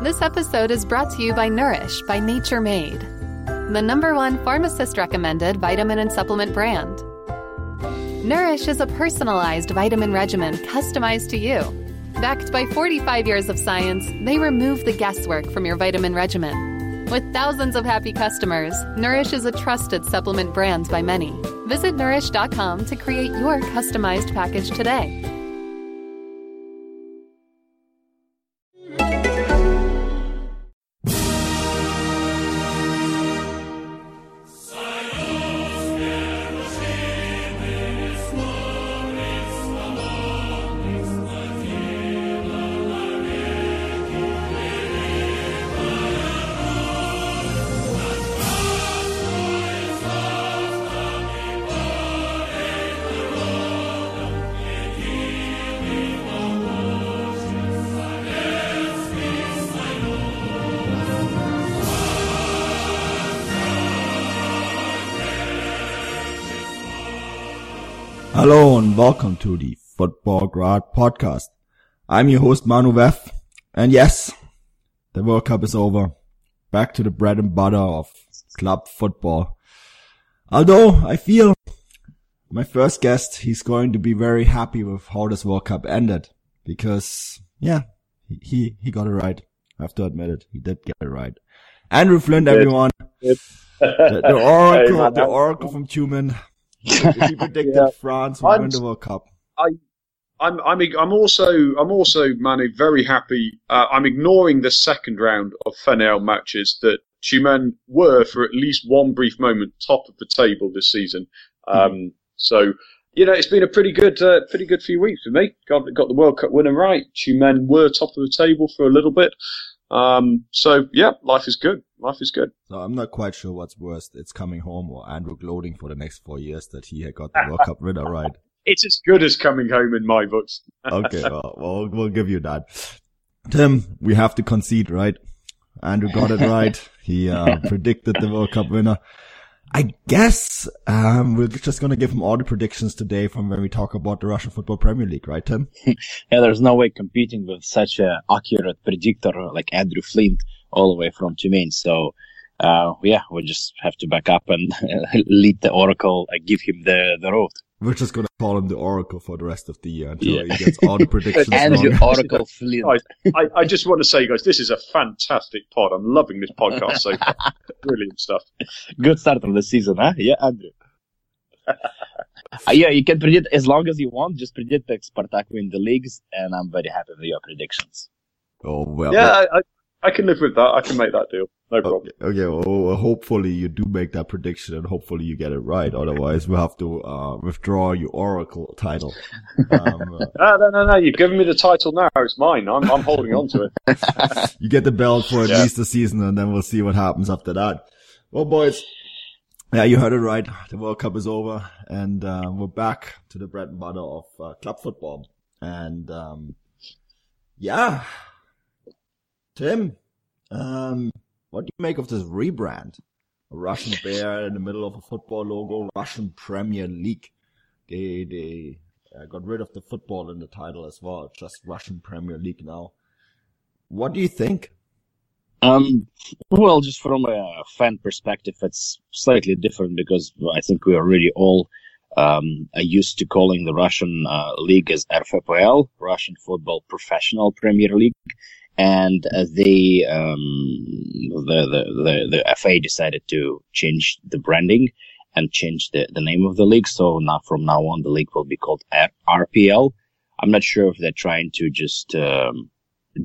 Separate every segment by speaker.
Speaker 1: This episode is brought to you by Nourish by Nature Made, the number one pharmacist recommended vitamin and supplement brand. Nourish is a personalized vitamin regimen customized to you. Backed by 45 years of science, they remove the guesswork from your vitamin regimen. With thousands of happy customers, Nourish is a trusted supplement brand by many. Visit nourish.com to create your customized package today.
Speaker 2: Hello and welcome to the Futbolgrad podcast. I'm your host Manu Veth, and yes, the World Cup is over. Back to the bread and butter of club football. Although I feel my first guest, he's going to be very happy with how this World Cup ended because yeah, he, he got it right. I have to admit it. He did get it right. Andrew Flint, everyone. The, the oracle, the oracle from Tyumen. He predicted
Speaker 3: Yeah.
Speaker 2: France would
Speaker 3: I'm-
Speaker 2: win the World Cup.
Speaker 3: I'm I'm I'm also I'm also Manu very happy. Uh, I'm ignoring the second round of FNL matches that Tyumen were for at least one brief moment top of the table this season. Um, So you know it's been a pretty good uh, pretty good few weeks for me. Got got the World Cup winner right. Tyumen were top of the table for a little bit. Um, so yeah, life is good. Life is good.
Speaker 2: So I'm not quite sure what's worse. It's coming home or Andrew gloating for the next four years that he had got the World Cup winner right.
Speaker 3: It's as good as coming home in my books.
Speaker 2: Okay, well, well, we'll give you that. Tim, we have to concede, right? Andrew got it right. He uh, predicted the World Cup winner. I guess um, we're just gonna give him all the predictions today from when we talk about the Russian Football Premier League, right, Tim?
Speaker 4: Yeah, there's no way competing with such an accurate predictor like Andrew Flint all the way from Tyumen. So, uh, yeah, we just have to back up and lead the Oracle and give him the, the road.
Speaker 2: We're just gonna call him the Oracle for the rest of the year until
Speaker 4: Yeah.
Speaker 2: he gets all the predictions
Speaker 4: Andrew
Speaker 2: wrong.
Speaker 4: Oracle Flint.
Speaker 3: Guys, I, I just want to say, guys, this is a fantastic pod. I'm loving this podcast so far. Brilliant stuff.
Speaker 4: Good start of the season, huh? Yeah, Andrew. Uh, yeah, you can predict as long as you want. Just predict that Spartak win the leagues, and I'm very happy with your predictions.
Speaker 2: Oh well.
Speaker 3: Yeah, I, I, I can live with that. I can make that deal. No problem.
Speaker 2: Okay, okay well, hopefully you do make that prediction and hopefully you get it right. Otherwise, we'll have to uh, withdraw your Oracle title. Um, uh,
Speaker 3: No, no, no, no. You've given me the title now. It's mine. I'm, I'm holding on to it.
Speaker 2: you get the belt for at
Speaker 3: Yeah.
Speaker 2: least a season and then we'll see what happens after that. Well, boys, yeah, you heard it right. The World Cup is over and uh, we're back to the bread and butter of uh, club football. And um, yeah, Tim, um, what do you make of this rebrand? A Russian bear in the middle of a football logo, Russian Premier League. They they uh, got rid of the football in the title as well, just Russian Premier League now. What do you think?
Speaker 4: Um, well, just from a fan perspective, it's slightly different because I think we are really all um, used to calling the Russian uh, league as RFPL, Russian Football Professional Premier League, and uh, they um, the, the the the FA decided to change the branding and change the, the name of the league. So now from now on, the league will be called RPL. I'm not sure if they're trying to just um,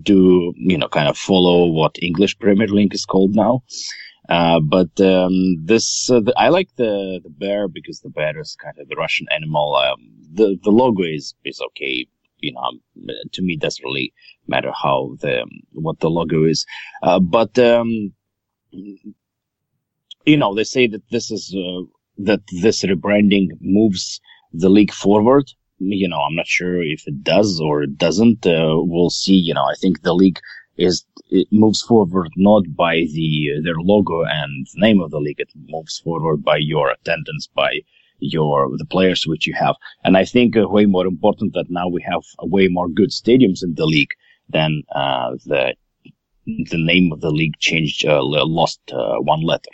Speaker 4: do you know kind of follow what English Premier League is called now. Uh, but um, this uh, the, I like the the bear because the bear is kind of the Russian animal. Um, the the logo is is okay. You know, um, to me, doesn't really matter how the what the logo is. Uh, but um, you know, they say that this is uh, that this rebranding moves the league forward. You know, I'm not sure if it does or it doesn't. Uh, we'll see. You know, I think the league is it moves forward not by the their logo and name of the league. It moves forward by your attendance, by your the players which you have. And I think uh, way more important that now we have way more good stadiums in the league than uh, the the name of the league changed, uh, lost uh, one letter.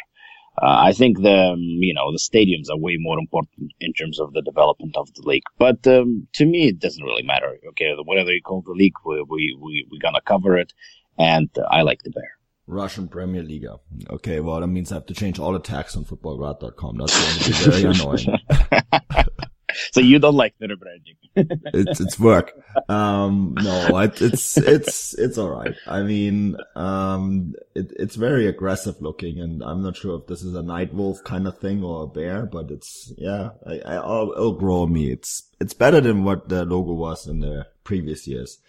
Speaker 4: Uh, I think the um, you know the stadiums are way more important in terms of the development of the league. But um, to me, it doesn't really matter. Okay, whatever you call the league, we we we we're gonna cover it, and I like the Bear.
Speaker 2: Russian Premier League. Okay, well that means I have to change all the tags on futbolgrad.com. That's going to be very annoying.
Speaker 4: so you don't like the rebranding?
Speaker 2: it's it's work. Um, no, it, it's it's it's all right. I mean, um, it, it's very aggressive looking, and I'm not sure if this is a night wolf kind of thing or a bear, but it's yeah, I, I will it'll grow me. It's it's better than what the logo was in the previous years.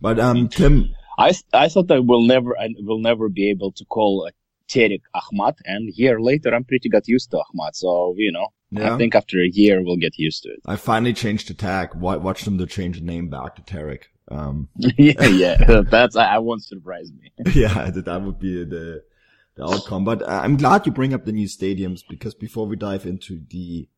Speaker 2: But um, Tim,
Speaker 4: I I thought I will never I will never be able to call Terek Akhmat, and year later I'm pretty got used to Ahmad. So you know, yeah. I think after a year we'll get used to it.
Speaker 2: I finally changed the tag. Watch them to change the name back to Terek. Um,
Speaker 4: yeah, yeah, that's I won't surprise me.
Speaker 2: yeah, that would be the the outcome. But uh, I'm glad you bring up the new stadiums because before we dive into the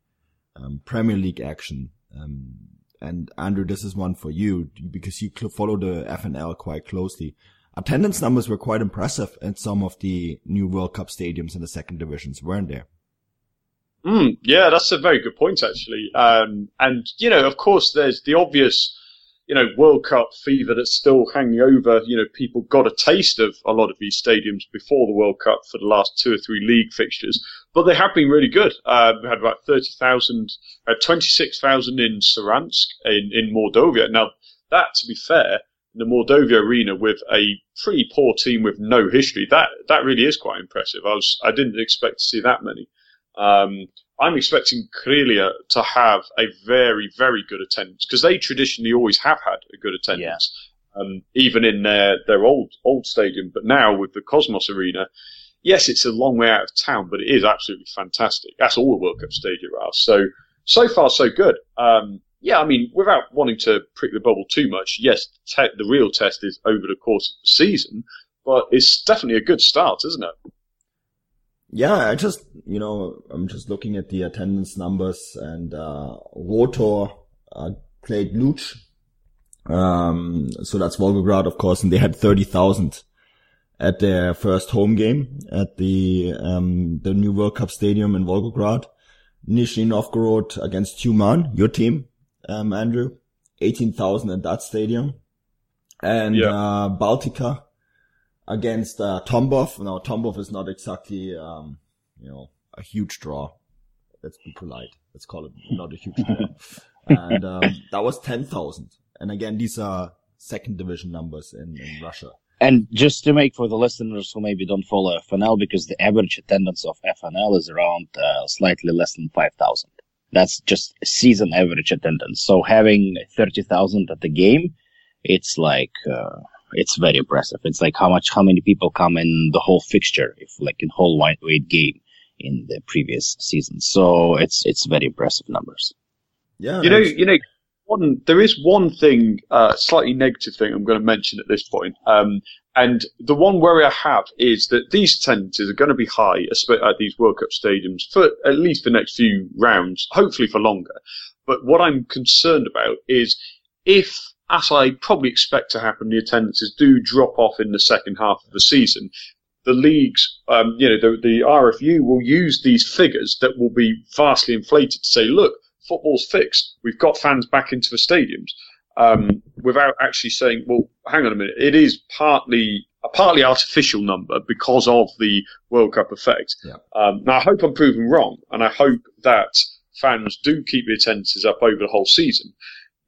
Speaker 2: um, Premier League action, um, and Andrew, this is one for you because you follow the FNL quite closely. Attendance numbers were quite impressive at some of the new World Cup stadiums in the second divisions, weren't there?
Speaker 3: Mm, yeah, that's a very good point, actually. Um, and, you know, of course, there's the obvious, you know, World Cup fever that's still hanging over. You know, people got a taste of a lot of these stadiums before the World Cup for the last two or three league fixtures, but they have been really good. Uh, we had about 30,000, uh, 26,000 in Saransk in, in Mordovia. Now, that, to be fair, the Mordovia arena with a pretty poor team with no history. That that really is quite impressive. I was I didn't expect to see that many. Um, I'm expecting Krylia to have a very very good attendance because they traditionally always have had a good attendance, yeah. um, even in their their old old stadium. But now with the Cosmos Arena, yes, it's a long way out of town, but it is absolutely fantastic. That's all the World Cup stadium are. So so far so good. Um, yeah, I mean, without wanting to prick the bubble too much, yes, te- the real test is over the course of the season, but it's definitely a good start, isn't it?
Speaker 2: Yeah, I just, you know, I'm just looking at the attendance numbers and, uh, Rotor, uh, played Luch. Um, so that's Volgograd, of course, and they had 30,000 at their first home game at the, um, the new World Cup stadium in Volgograd. Nizhny Novgorod against Tyumen, your team, um, Andrew. 18,000 at that stadium. And, yeah. uh, Baltika against, uh, Tambov. Now, Tambov is not exactly, um, you know, a huge draw. Let's be polite. Let's call it not a huge draw. and, um, that was 10,000. And again, these are second division numbers in, in Russia.
Speaker 4: And just to make for the listeners who maybe don't follow FNL, because the average attendance of FNL is around uh, slightly less than 5,000. That's just season average attendance. So having 30,000 at the game, it's like, uh, it's very impressive. It's like how much, how many people come in the whole fixture, if like in whole weight game in the previous season. So it's, it's very impressive numbers.
Speaker 3: Yeah. You know, you know, one, there is one thing, uh, slightly negative thing I'm going to mention at this point. Um, and the one worry I have is that these attendances are going to be high at these World Cup stadiums for at least the next few rounds, hopefully for longer. But what I'm concerned about is if, as I probably expect to happen, the attendances do drop off in the second half of the season, the leagues, um, you know, the, the RFU will use these figures that will be vastly inflated to say, look, football's fixed. We've got fans back into the stadiums. Um, without actually saying, well, hang on a minute, it is partly a partly artificial number because of the World Cup effect. Yeah. Um, now, I hope I'm proven wrong, and I hope that fans do keep the attendances up over the whole season.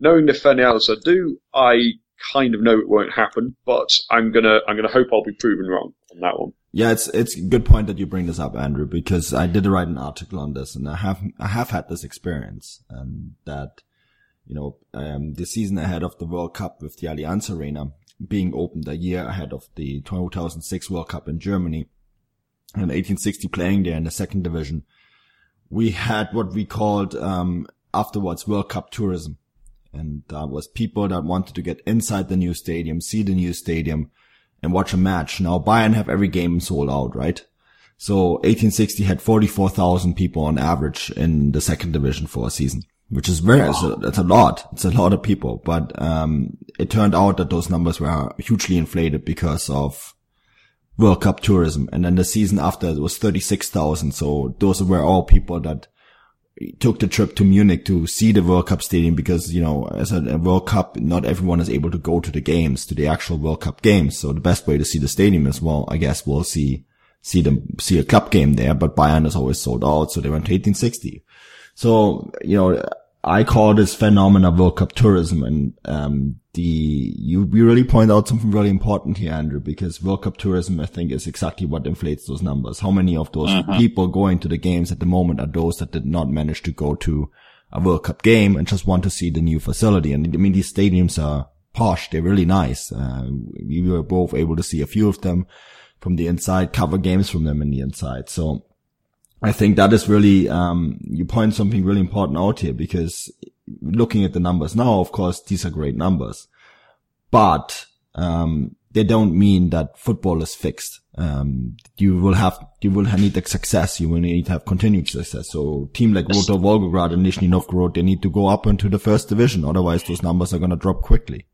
Speaker 3: Knowing the FNLs I do, I kind of know it won't happen, but I'm gonna I'm gonna hope I'll be proven wrong on that one.
Speaker 2: Yeah, it's it's a good point that you bring this up, Andrew, because I did write an article on this, and I have I have had this experience, and that you know um, the season ahead of the World Cup with the Allianz Arena being opened a year ahead of the 2006 World Cup in Germany, and 1860 playing there in the second division, we had what we called um, afterwards World Cup tourism, and that was people that wanted to get inside the new stadium, see the new stadium and watch a match. Now Bayern have every game sold out, right? So 1860 had 44,000 people on average in the second division for a season, which is very, wow. it's, a, a, lot. It's a lot of people, but, um, it turned out that those numbers were hugely inflated because of World Cup tourism. And then the season after it was 36,000. So those were all people that took the trip to Munich to see the World Cup stadium because, you know, as a, a, World Cup, not everyone is able to go to the games, to the actual World Cup games. So the best way to see the stadium is, well, I guess we'll see, see them, see a club game there, but Bayern is always sold out. So they went to 1860. So, you know, I call this phenomena World Cup tourism and, um, the, you, you really point out something really important here, Andrew, because World Cup tourism, I think, is exactly what inflates those numbers. How many of those uh-huh. people going to the games at the moment are those that did not manage to go to a World Cup game and just want to see the new facility? And I mean, these stadiums are posh. They're really nice. Uh, we were both able to see a few of them from the inside, cover games from them in the inside. So I think that is really, um, you point something really important out here because looking at the numbers now, of course, these are great numbers, but, um, they don't mean that football is fixed. Um, you will have, you will need the success. You will need to have continued success. So team like Rotor Volgograd and Nizhny Novgorod, they need to go up into the first division. Otherwise those numbers are going to drop quickly.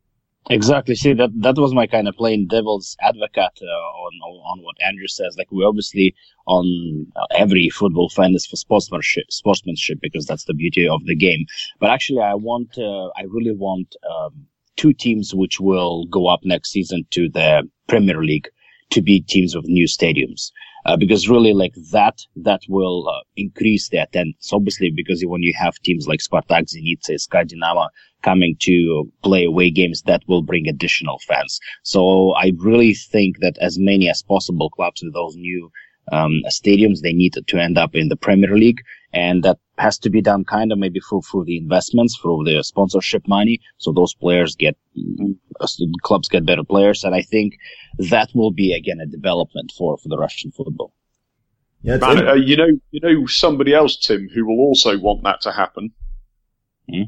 Speaker 4: Exactly. See that that was my kind of playing devil's advocate uh, on on what Andrew says. Like we obviously on uh, every football fan is for sportsmanship, sportsmanship because that's the beauty of the game. But actually, I want, uh, I really want um, two teams which will go up next season to the Premier League to be teams with new stadiums. Uh, because really like that, that will uh, increase the attendance. Obviously, because when you have teams like Spartak, Zenit, SKA Dinamo coming to play away games, that will bring additional fans. So I really think that as many as possible clubs with those new um, stadiums, they need to end up in the Premier League. And that has to be done kind of maybe through, through the investments, through the sponsorship money. So those players get, uh, clubs get better players. And I think that will be again a development for, for the Russian football.
Speaker 3: Yeah, Man, uh, you know, you know somebody else, Tim, who will also want that to happen.
Speaker 4: Hmm?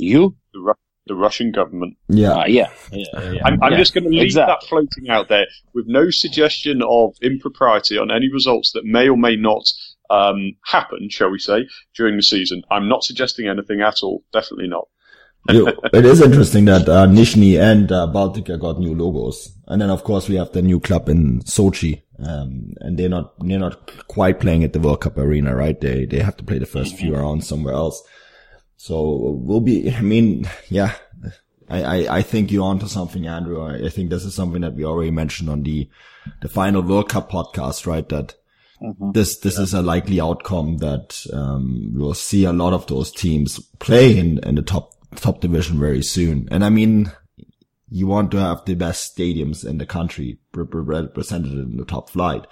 Speaker 4: You?
Speaker 3: The, Ru- the Russian government.
Speaker 4: Yeah, uh, yeah. yeah,
Speaker 3: yeah. I'm, I'm yeah. just going to leave exactly. that floating out there with no suggestion of impropriety on any results that may or may not um, happen, shall we say, during the season. I'm not suggesting anything at all. Definitely not.
Speaker 2: it is interesting that uh, Nizhny and uh, Baltika got new logos, and then of course we have the new club in Sochi, um, and they're not they're not quite playing at the World Cup arena, right? They they have to play the first few rounds somewhere else. So we'll be. I mean, yeah, I I, I think you're onto something, Andrew. I, I think this is something that we already mentioned on the the final World Cup podcast, right? That Mm-hmm. This this yeah. is a likely outcome that um, we'll see a lot of those teams play in, in the top top division very soon. And I mean, you want to have the best stadiums in the country represented in the top flight.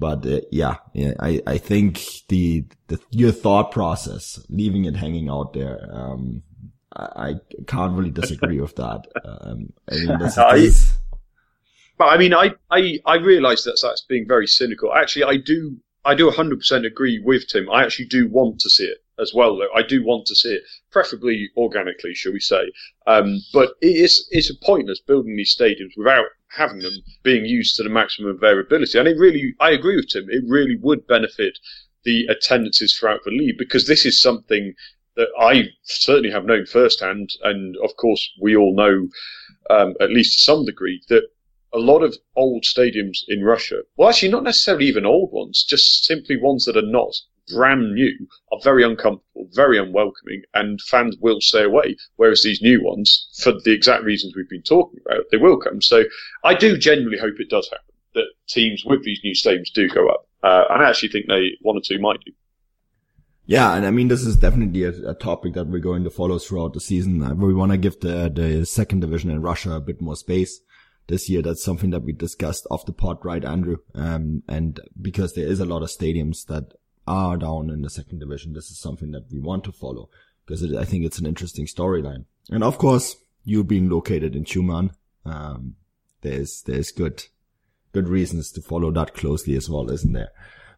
Speaker 2: But uh, yeah, yeah, I, I think the, the, your thought process, leaving it hanging out there, um, I, I can't really disagree with that. Um, I mean, this, this,
Speaker 3: but I mean, I, I, I realise that that's being very cynical. Actually, I do, I do 100% agree with Tim. I actually do want to see it as well, though. I do want to see it, preferably organically, shall we say. Um, but it is, it's pointless building these stadiums without having them being used to the maximum of their ability. And it really, I agree with Tim, it really would benefit the attendances throughout the league because this is something that I certainly have known firsthand. And of course, we all know, um, at least to some degree, that a lot of old stadiums in Russia, well, actually, not necessarily even old ones, just simply ones that are not brand new, are very uncomfortable, very unwelcoming, and fans will stay away. Whereas these new ones, for the exact reasons we've been talking about, they will come. So I do genuinely hope it does happen, that teams with these new stadiums do go up. Uh, I actually think they, one or two might do.
Speaker 2: Yeah, and I mean this is definitely a, a, topic that we're going to follow throughout the season. Uh, we want to give the the second division in Russia a bit more space this year. That's something that we discussed off the pod, right, Andrew? Um, and because there is a lot of stadiums that are down in the second division, this is something that we want to follow because I think it's an interesting storyline. And of course, you being located in Tyumen, um, there's, there's good, good reasons to follow that closely as well, isn't there?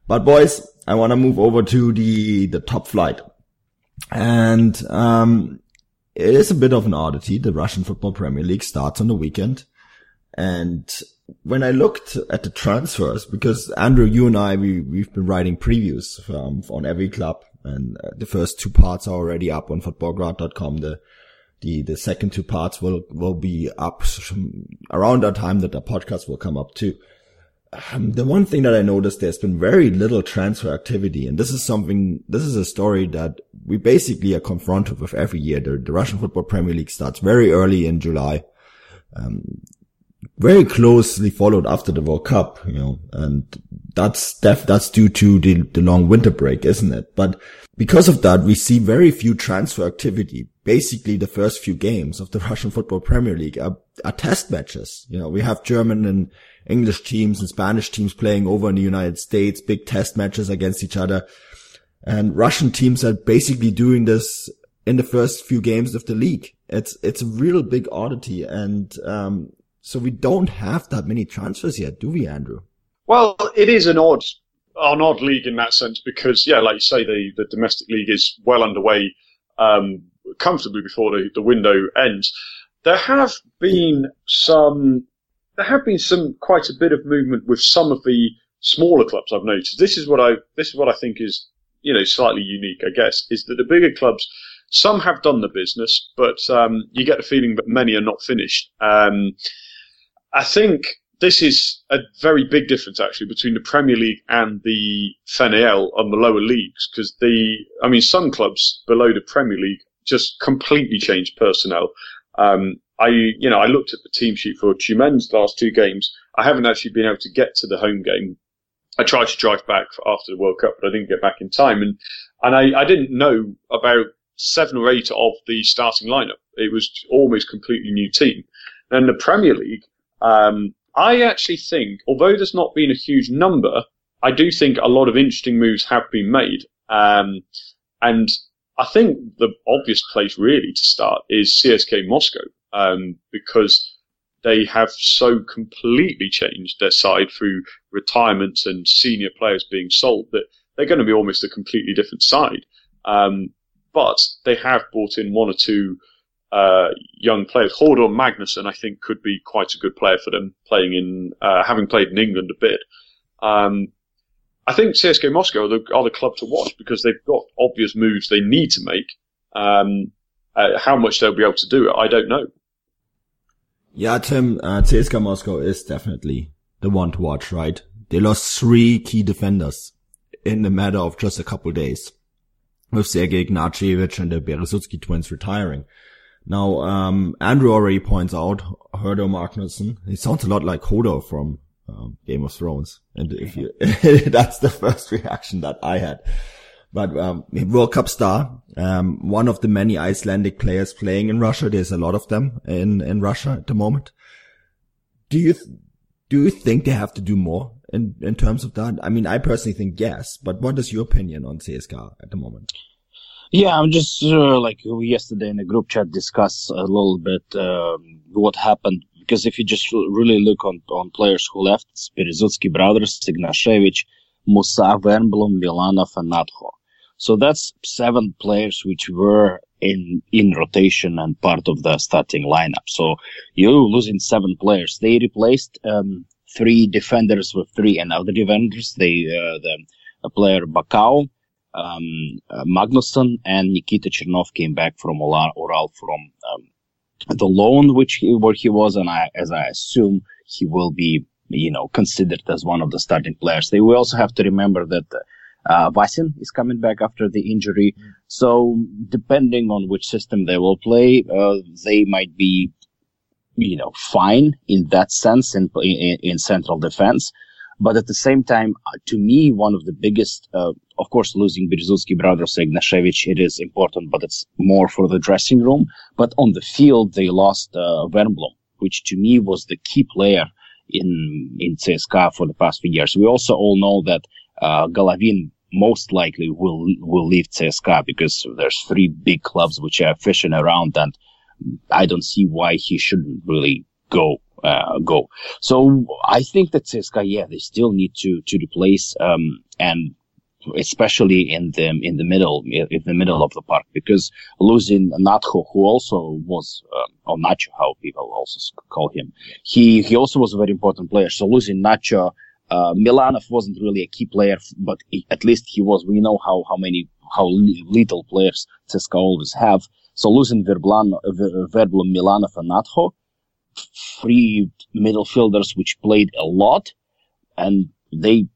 Speaker 2: But boys, I want to move over to the, the top flight. And, um, it is a bit of an oddity. The Russian Football Premier League starts on the weekend. And when I looked at the transfers, because Andrew, you and I, we, we've been writing previews um, on every club and uh, the first two parts are already up on futbolgrad.com. The, the, the second two parts will, will be up around that time that the podcast will come up too. um, the one thing that I noticed, there's been very little transfer activity. And this is something, this is a story that we basically are confronted with every year. The, the Russian Football Premier League starts very early in July. Um, very closely followed after the World Cup, you know, and that's def- that's due to the, the long winter break, isn't it? But because of that, we see very few transfer activity. Basically, the first few games of the Russian Football Premier League are, are test matches. You know, we have German and English teams and Spanish teams playing over in the United States, big test matches against each other. And Russian teams are basically doing this in the first few games of the league. It's, it's a real big oddity. And, um, so we don't have that many transfers yet, do we, Andrew?
Speaker 3: Well, it is an odd, an odd league in that sense because, yeah, like you say, the, the domestic league is well underway, um, comfortably before the, the window ends. There have been some there have been some quite a bit of movement with some of the smaller clubs I've noticed. This is what I this is what I think is you know slightly unique, I guess, is that the bigger clubs some have done the business, but um, you get the feeling that many are not finished. Um, I think this is a very big difference actually between the Premier League and the FNL on the lower leagues because the I mean some clubs below the Premier League just completely changed personnel. Um, I, you know, I looked at the team sheet for Tyumen's last two games. I haven't actually been able to get to the home game. I tried to drive back after the World Cup, but I didn't get back in time. And, and I, I didn't know about seven or eight of the starting lineup. It was almost completely new team. And the Premier League, um, I actually think, although there's not been a huge number, I do think a lot of interesting moves have been made. Um, and I think the obvious place really to start is CSKA Moscow um, because they have so completely changed their side through retirements and senior players being sold that they're going to be almost a completely different side. Um, but they have brought in one or two uh, young players. Hordur Magnusson, I think, could be quite a good player for them, playing in uh, having played in England a bit. Um, I think CSKA Moscow are the, are the, club to watch because they've got obvious moves they need to make. Um, uh, how much they'll be able to do it, I don't know.
Speaker 2: Yeah, Tim, uh, CSKA Moscow is definitely the one to watch, right? They lost three key defenders in the matter of just a couple of days with Sergei Ignashevich and the Berezutsky twins retiring. Now, um, Andrew already points out Hordur Magnusson. He sounds a lot like Hodor from um, Game of Thrones. And if you, that's the first reaction that I had. But um, World Cup star, um, one of the many Icelandic players playing in Russia. There's a lot of them in in Russia at the moment. Do you th- do you think they have to do more in in terms of that? I mean, I personally think yes. But what is your opinion on CSKA at the moment?
Speaker 4: Yeah, I'm just uh, like yesterday in the group chat discuss a little bit um, what happened because if you just really look on on players who left, Berezutsky brothers, Ignashevich, Musa, Wernbloom, Milanov, and Natcho. So that's seven players which were in in rotation and part of the starting lineup. So you're losing seven players. They replaced um, three defenders with three another defenders. They uh, the player Becão, um, uh, Magnusson, and Nikita Chernov came back from Oral, from um, the loan, which he, where he was, and I, as I assume he will be, you know, considered as one of the starting players. They will also have to remember that. Uh, uh, Vasin is coming back after the injury. Mm. So depending on which system they will play, uh, they might be, you know, fine in that sense in, in, in central defense. But at the same time, uh, to me, one of the biggest, uh, of course, losing Berezutsky brothers, Ignashevich, it is important, but it's more for the dressing room. But on the field, they lost uh, Wernbloom, which to me was the key player in in CSKA for the past few years. We also all know that uh, most likely will will leave CSKA because there's three big clubs which are fishing around, and I don't see why he shouldn't really go uh, go. So I think that CSKA, yeah, they still need to to replace um, and especially in the in the middle in the middle of the park because losing Natcho, who also was um, or Nacho, how people also call him, he he also was a very important player. So losing Nacho uh, Milanov wasn't really a key player, but he, at least he was. We know how, how many, how little players CSKA always have. So losing Verblan, Wernbloom, Milanov, and Natcho, three middle fielders which played a lot, and they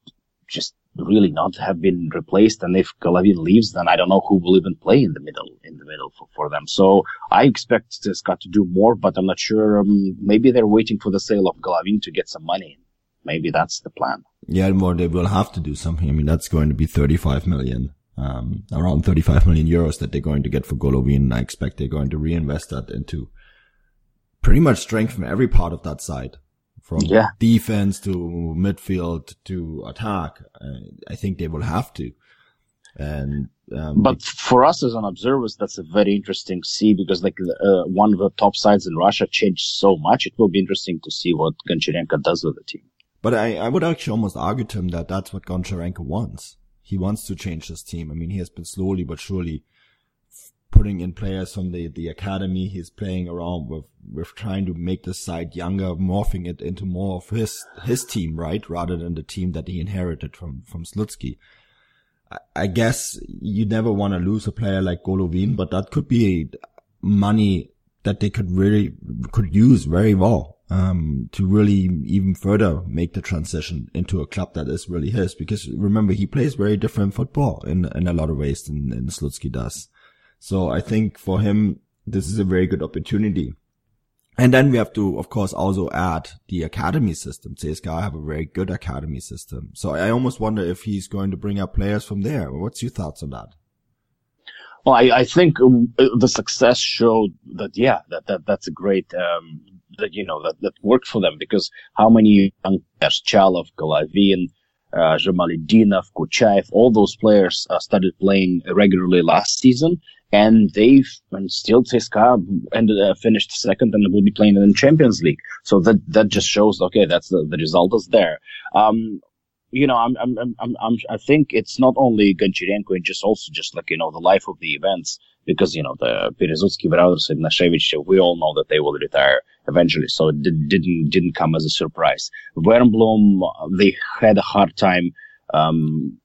Speaker 4: just really not have been replaced. And if Golovin leaves, then I don't know who will even play in the middle in the middle for, for them. So I expect CSKA to do more, but I'm not sure. Um, maybe they're waiting for the sale of Golovin to get some money. Maybe that's the plan.
Speaker 2: Yeah, more they will have to do something. I mean, that's going to be 35 million, um, around 35 million euros that they're going to get for Golovin. I expect they're going to reinvest that into pretty much strengthen every part of that side from
Speaker 4: yeah.
Speaker 2: defense to midfield to attack. Uh, I think they will have to. And um,
Speaker 4: but for us as an observers, that's a very interesting see because like uh, one of the top sides in Russia changed so much. It will be interesting to see what Goncharenko does with the team.
Speaker 2: But I, I would actually almost argue to him that that's what Goncharenko wants. He wants to change his team. I mean, he has been slowly but surely putting in players from the, the academy. He's playing around with, with trying to make the side younger, morphing it into more of his, his team, right? Rather than the team that he inherited from, from Slutsky. I, I guess you never want to lose a player like Golovin, but that could be money that they could really, could use very well, um, to really even further make the transition into a club that is really his. Because remember, he plays very different football in, in a lot of ways than, than Slutsky does. So I think for him, this is a very good opportunity. And then we have to, of course, also add the academy system. CSKA have a very good academy system. So I almost wonder if he's going to bring up players from there. What's your thoughts on that?
Speaker 4: Well, I, I think um, the success showed that, yeah, that, that, that's a great, um, that, you know, that, that worked for them because how many young players, Chalov, Golovin, uh, Zhamaletdinov, Kuchayev, all those players uh, started playing regularly last season and they've and still CSKA ended uh, finished second and will be playing in the Champions League. So that that just shows okay, that's the, the result is there. Um, you know, I'm, I'm, I'm, I'm, I think it's not only Goncharenko, it's just also just like, you know, the life of the events because, you know, the Berezutsky brothers and Nashevich, we all know that they will retire eventually. So it did, didn't, didn't come as a surprise. Wernbloom, they had a hard time, um,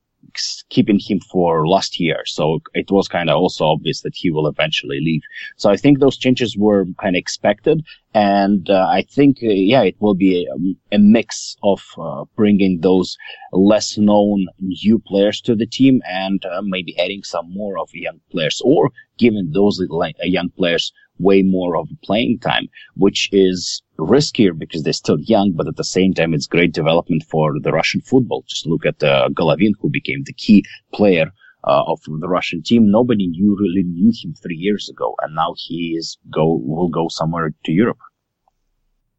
Speaker 4: keeping him for last year. So it was kind of also obvious that he will eventually leave. So I think those changes were kind of expected. And uh, I think, uh, yeah, it will be a, a mix of uh, bringing those less known new players to the team and uh, maybe adding some more of young players or giving those young players way more of playing time, which is riskier because they're still young, but at the same time, it's great development for the Russian football. Just look at uh, Golovin, who became the key player uh, of the Russian team. Nobody knew really knew him three years ago, and now he is go will go somewhere to Europe.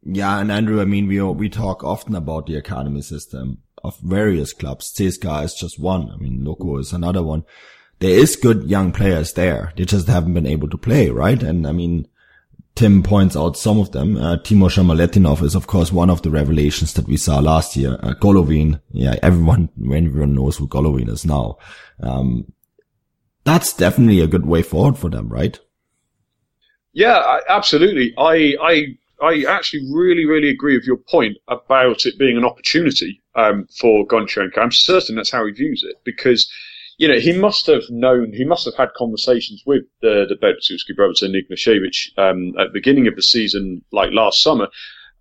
Speaker 2: Yeah, and Andrew, I mean, we we talk often about the academy system of various clubs. CSKA is just one. I mean, Loko is another one there is good young players there. They just haven't been able to play, right? And I mean, Tim points out some of them. Uh, Timur Zhamaletdinov is, of course, one of the revelations that we saw last year. Uh, Golovin, yeah, everyone, everyone knows who Golovin is now. Um, that's definitely a good way forward for them, right?
Speaker 3: Yeah, absolutely. I, I, I actually really, really agree with your point about it being an opportunity um, for Goncharenko. I'm certain that's how he views it because you know, he must have known, he must have had conversations with the, the Berezutsky brothers and Ignashevich, um, at the beginning of the season, like last summer,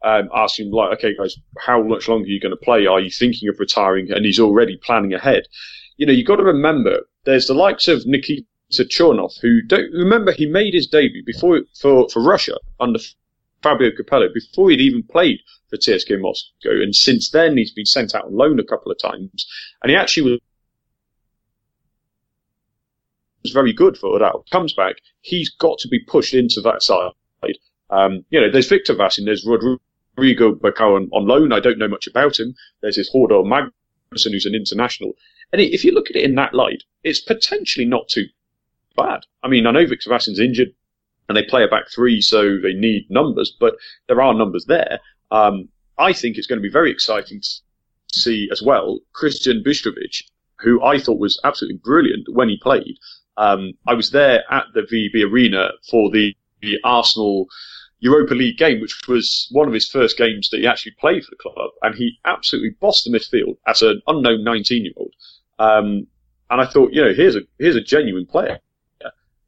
Speaker 3: um, asking like, okay, guys, how much longer are you going to play? Are you thinking of retiring? And he's already planning ahead. You know, you've got to remember, there's the likes of Nikita Chernov, who don't remember he made his debut before for for Russia under Fabio Capello before he'd even played for CSKA Moscow, and since then he's been sent out on loan a couple of times, and he actually was was very good for that. Comes back, he's got to be pushed into that side. Um, you know, there's Victor Vasin, there's Rodrigo Becão on, on, loan. I don't know much about him. There's his Hordur Magnusson, who's an international. And if you look at it in that light, it's potentially not too bad. I mean, I know Victor Vasin's injured and they play a back three, so they need numbers, but there are numbers there. Um, I think it's going to be very exciting to see as well Kristijan Bistrović, who I thought was absolutely brilliant when he played. Um, I was there at the VEB Arena for the, the, Arsenal Europa League game, which was one of his first games that he actually played for the club, and he absolutely bossed the midfield as an unknown 19 year old. Um, and I thought, you know, here's a here's a genuine player.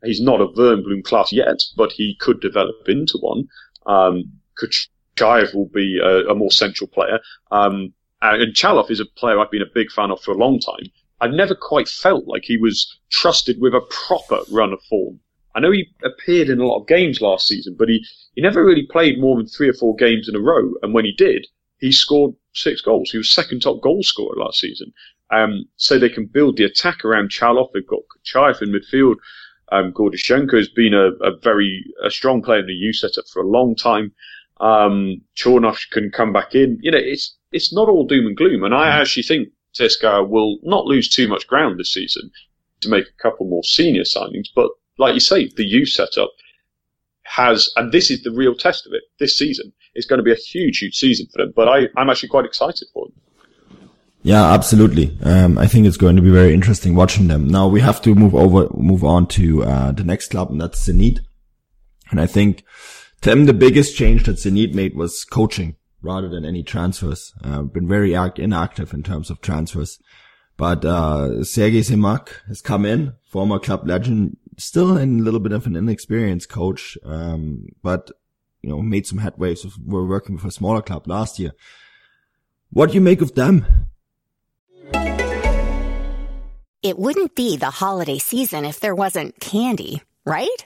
Speaker 3: He's not a Wernbloom class yet, but he could develop into one. Um, Kuchayev will be a, a more central player. Um, and Chalov is a player I've been a big fan of for a long time. I've never quite felt like he was trusted with a proper run of form. I know he appeared in a lot of games last season, but he, he never really played more than three or four games in a row. And when he did, he scored six goals. He was second top goal scorer last season. Um, so they can build the attack around Chalov. They've got Kuchayev in midfield. Um, Gordashenko has been a, a, very a strong player in the U setup for a long time. Um, Chornosh can come back in. You know, it's it's not all doom and gloom. And I mm. actually think CSKA will not lose too much ground this season to make a couple more senior signings. But like you say, the youth setup has, and this is the real test of it this season. It's going to be a huge, huge season for them. But I, I'm actually quite excited for them.
Speaker 2: Yeah, absolutely. Um, I think it's going to be very interesting watching them. Now we have to move over, move on to uh, the next club, and that's Zenit. And I think to them the biggest change that Zenit made was coaching rather than any transfers. Uh, been very act- inactive in terms of transfers. But uh, Sergei Semak has come in, former club legend, still in a little bit of an inexperienced coach, um, but you know made some headways. We're working with a smaller club last year. What do you make of them?
Speaker 5: It wouldn't be the holiday season if there wasn't candy, right?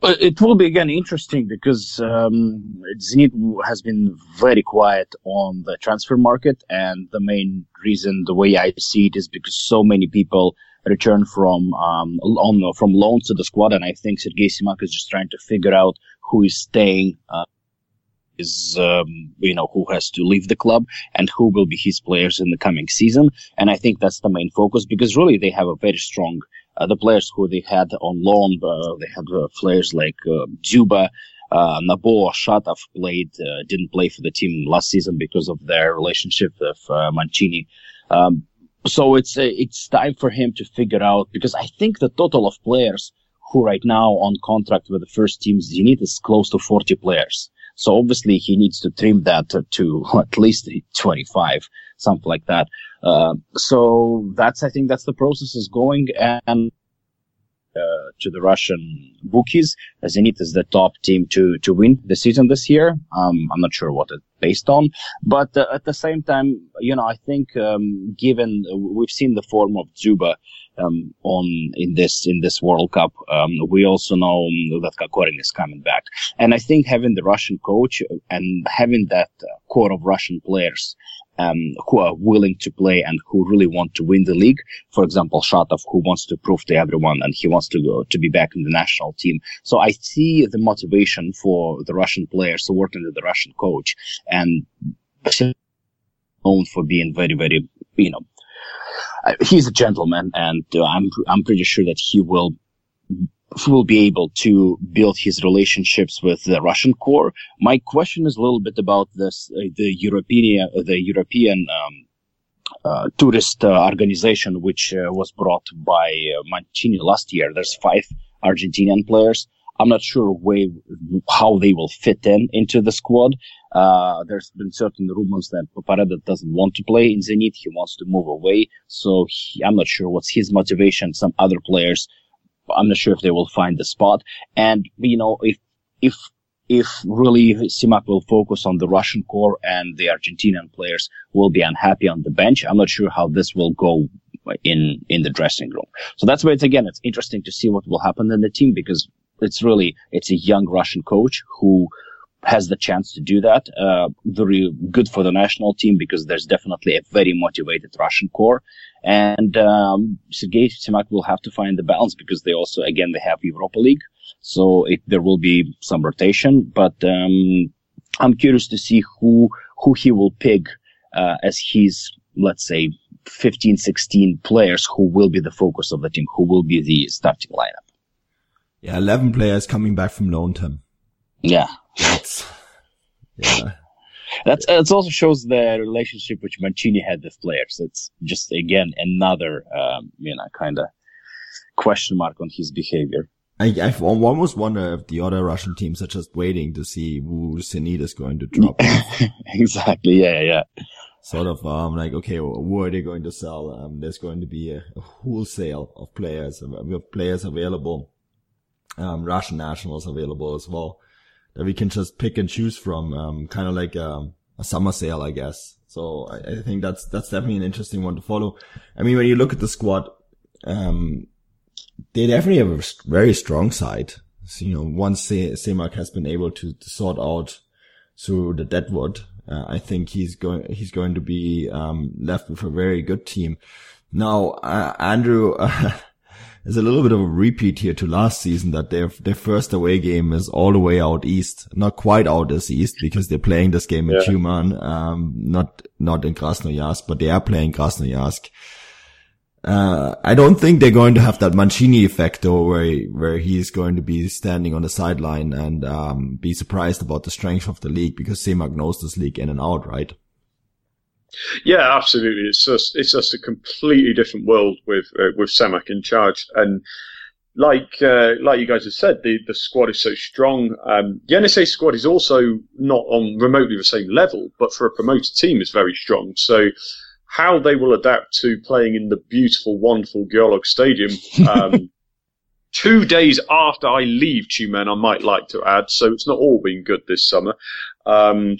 Speaker 4: It will be again interesting because um, Zenit has been very quiet on the transfer market, and the main reason, the way I see it, is because so many people return from um, on from loans to the squad, and I think Sergei Semak is just trying to figure out who is staying. Uh, is um, you know who has to leave the club and who will be his players in the coming season and i think that's the main focus because really they have a very strong the players who they had on loan, uh, they had uh, players like Dzyuba, uh, Nabo Shatov played, uh, didn't play for the team last season because of their relationship with uh, Mancini. Um, so it's it's time for him to figure out because I think the total of players who right now on contract with the first team Zenit is close to 40 players. So obviously he needs to trim that to at least 25, something like that. Uh, so that's, I think that's the process is going and, uh, to the Russian bookies. Zenit is the top team to, to win the season this year. Um, I'm not sure what it's based on, but uh, at the same time, you know, I think, um, given we've seen the form of Dzyuba um, on in this in this World Cup. Um, we also know that Kokorin is coming back, and I think having the Russian coach and having that uh, core of Russian players um, who are willing to play and who really want to win the league. For example, Shatov, who wants to prove to everyone and he wants to go to be back in the national team. So I see the motivation for the Russian players to work under the Russian coach and known for being very, very, you know, uh, he's a gentleman, and uh, I'm I'm pretty sure that he will he will be able to build his relationships with the Russian core. My question is a little bit about this uh, the European the European um, uh, tourist uh, organization which uh, was brought by Mancini last year. There's five Argentinian players. I'm not sure way, how they will fit in into the squad. Uh, there's been certain rumors that Papareda doesn't want to play in Zenit. He wants to move away. So he, I'm not sure what's his motivation. Some other players, I'm not sure if they will find the spot. And, you know, if, if, if really Semak will focus on the Russian core and the Argentinian players will be unhappy on the bench, I'm not sure how this will go in, in the dressing room. So that's why it's again, it's interesting to see what will happen in the team because it's really it's a young Russian coach who has the chance to do that. Uh, very good for the national team because there's definitely a very motivated Russian core. And um, Sergei Semak will have to find the balance because they also, again, they have Europa League. So it, there will be some rotation, but um, I'm curious to see who who he will pick uh, as his, let's say, 15, 16 players who will be the focus of the team, who will be the starting lineup.
Speaker 2: Yeah, 11 players coming back from loan term.
Speaker 4: Yeah.
Speaker 2: That's, yeah.
Speaker 4: That's it. Also shows the relationship which Mancini had with players. It's just again another, um, you know, kind of question mark on his behavior.
Speaker 2: I, I almost wonder if the other Russian teams are just waiting to see who Zenit is going to drop.
Speaker 4: exactly. Yeah, yeah.
Speaker 2: Sort of, um, like, okay, who are they going to sell? Um, there's going to be a, a wholesale of players. We have players available, um, Russian nationals available as well that we can just pick and choose from, um, kind of like, um, a summer sale, I guess. So I, I, think that's, that's definitely an interesting one to follow. I mean, when you look at the squad, um, they definitely have a very strong side. So, you know, once Semak has been able to, to, sort out through the deadwood, uh, I think he's going, he's going to be, um, left with a very good team. Now, uh, Andrew, uh, is a little bit of a repeat here to last season that their, their first away game is all the way out east, not quite out as east because they're playing this game in yeah. Tyumen, um, not, not in Krasnoyarsk, but they are playing Krasnoyarsk. Uh, I don't think they're going to have that Mancini effect though, where, where he's going to be standing on the sideline and, um, be surprised about the strength of the league because Semak knows this league in and out, right?
Speaker 3: Yeah, absolutely. It's just, it's just a completely different world with, uh, with Semak in charge. And, like uh, like you guys have said, the, the squad is so strong. Um, the Yenisei squad is also not on remotely the same level, but for a promoted team is very strong. So how they will adapt to playing in the beautiful, wonderful Geolog Stadium. Um, two days after I leave Tyumen, I might like to add, so it's not all been good this summer. Um,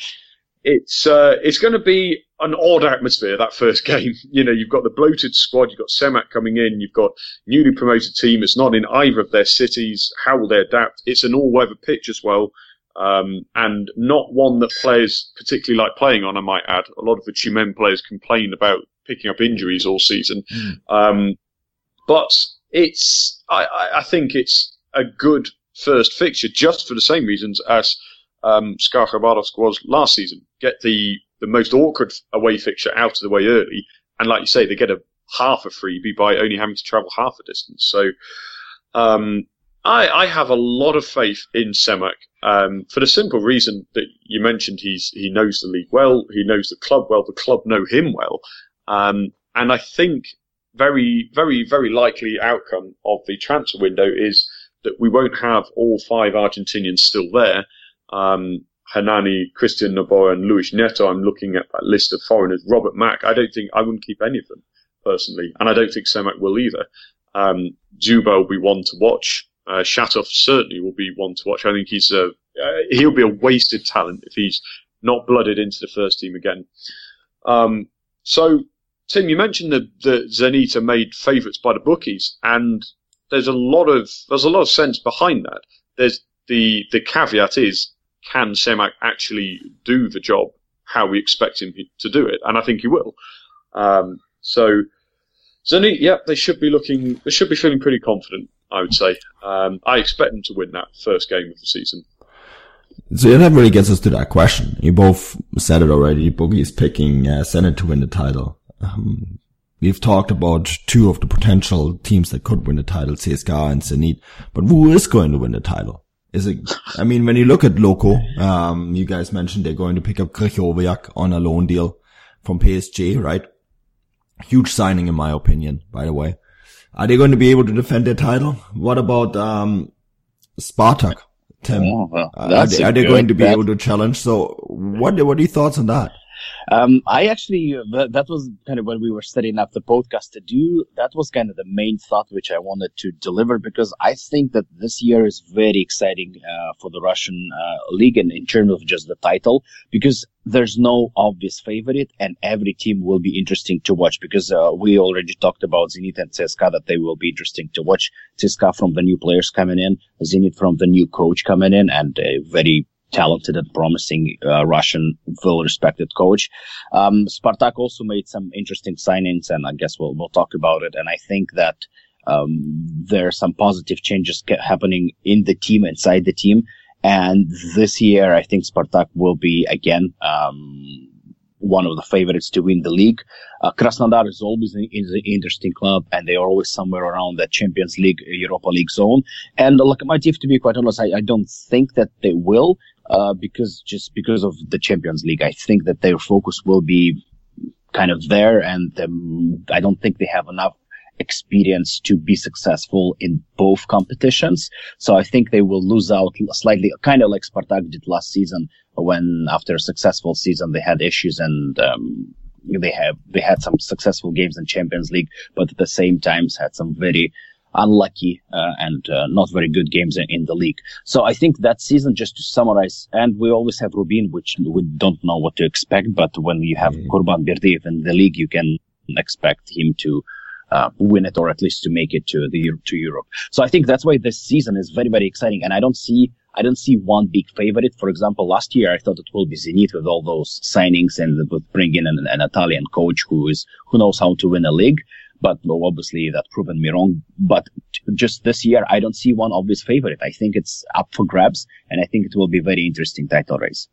Speaker 3: it's uh, it's going to be an odd atmosphere that first game. You know, you've got the bloated squad, you've got Semak coming in, you've got newly promoted team. It's not in either of their cities. How will they adapt? It's an all-weather pitch as well um, and not one that players particularly like playing on. I might add. A lot of the Tyumen players complain about picking up injuries all season, mm. um, but it's I, I, think it's a good first fixture just for the same reasons as um, was last season. Get the the most awkward away fixture out of the way early, and like you say, they get a half a freebie by only having to travel half a distance. So. Um, I, I have a lot of faith in Semak um, for the simple reason that you mentioned he's he knows the league well, he knows the club well, the club know him well, um, and I think very very very likely outcome of the transfer window is that we won't have all five Argentinians still there. Um, Hernani, Christian Noboa, and Luis Neto. I'm looking at that list of foreigners. Robert Mak. I don't think I wouldn't keep any of them personally, and I don't think Semak will either. Um, Dzyuba will be one to watch. Uh, Shatov certainly will be one to watch. I think he's a, uh, he'll be a wasted talent if he's not blooded into the first team again. Um, so, Tim, you mentioned that Zenit are made favourites by the bookies, and there's a lot of there's a lot of sense behind that. There's the the caveat is can Semak actually do the job how we expect him to do it, and I think he will. Um, so Zenit, yeah, they should be looking, they should be feeling pretty confident. I would say. Um, I expect them to win that first game of the season.
Speaker 2: So that really gets us to that question. You both said it already. Boogie is picking uh, Zenit to win the title. Um, we've talked about two of the potential teams that could win the title, CSKA and Zenit. But who is going to win the title? Is it? I mean, when you look at Loco, um, you guys mentioned they're going to pick up Krychowiak on a loan deal from PSG, right? Huge signing, in my opinion. By the way. Are they going to be able to defend their title? What about um, Spartak? Tim, oh, well, are they, are they going to be able to challenge? So, what what are your thoughts on that?
Speaker 4: Um, I actually that, that, was kind of when we were setting up the podcast to do. That was kind of the main thought which I wanted to deliver because I think that this year is very exciting uh, for the Russian uh, league and in terms of just the title because there's no obvious favorite and every team will be interesting to watch because uh, we already talked about Zenit and CSKA that they will be interesting to watch. CSKA from the new players coming in, Zenit from the new coach coming in and a very talented and promising uh, Russian, well-respected coach. Um, Spartak also made some interesting signings, and I guess we'll we'll talk about it. And I think that um, there are some positive changes happening in the team, inside the team. And this year, I think Spartak will be again um, one of the favorites to win the league. Uh, Krasnodar is always an, is an interesting club, and they are always somewhere around that Champions League, Europa League zone. And Lokomotiv, to be quite honest, I, I don't think that they will uh, because just because of the Champions League. I think that their focus will be kind of there, and um, I don't think they have enough experience to be successful in both competitions. So I think they will lose out slightly, kind of like Spartak did last season when after a successful season they had issues and um, they have they had some successful games in Champions League, but at the same times had some very unlucky uh, and uh, not very good games in, in, the league. So I think that season, just to summarize, and we always have Rubin, which we don't know what to expect, but when you have mm. Kurban Berdiyev in the league, you can expect him to uh, win it or at least to make it to the to Europe. So I think that's why this season is very very exciting, and I don't see I don't see one big favorite. For example, last year I thought it will be Zenit with all those signings and with bringing in an, an Italian coach who is who knows how to win a league. But well, obviously that proven me wrong. But just this year, I don't see one obvious favorite. I think it's up for grabs, and I think it will be very interesting title race.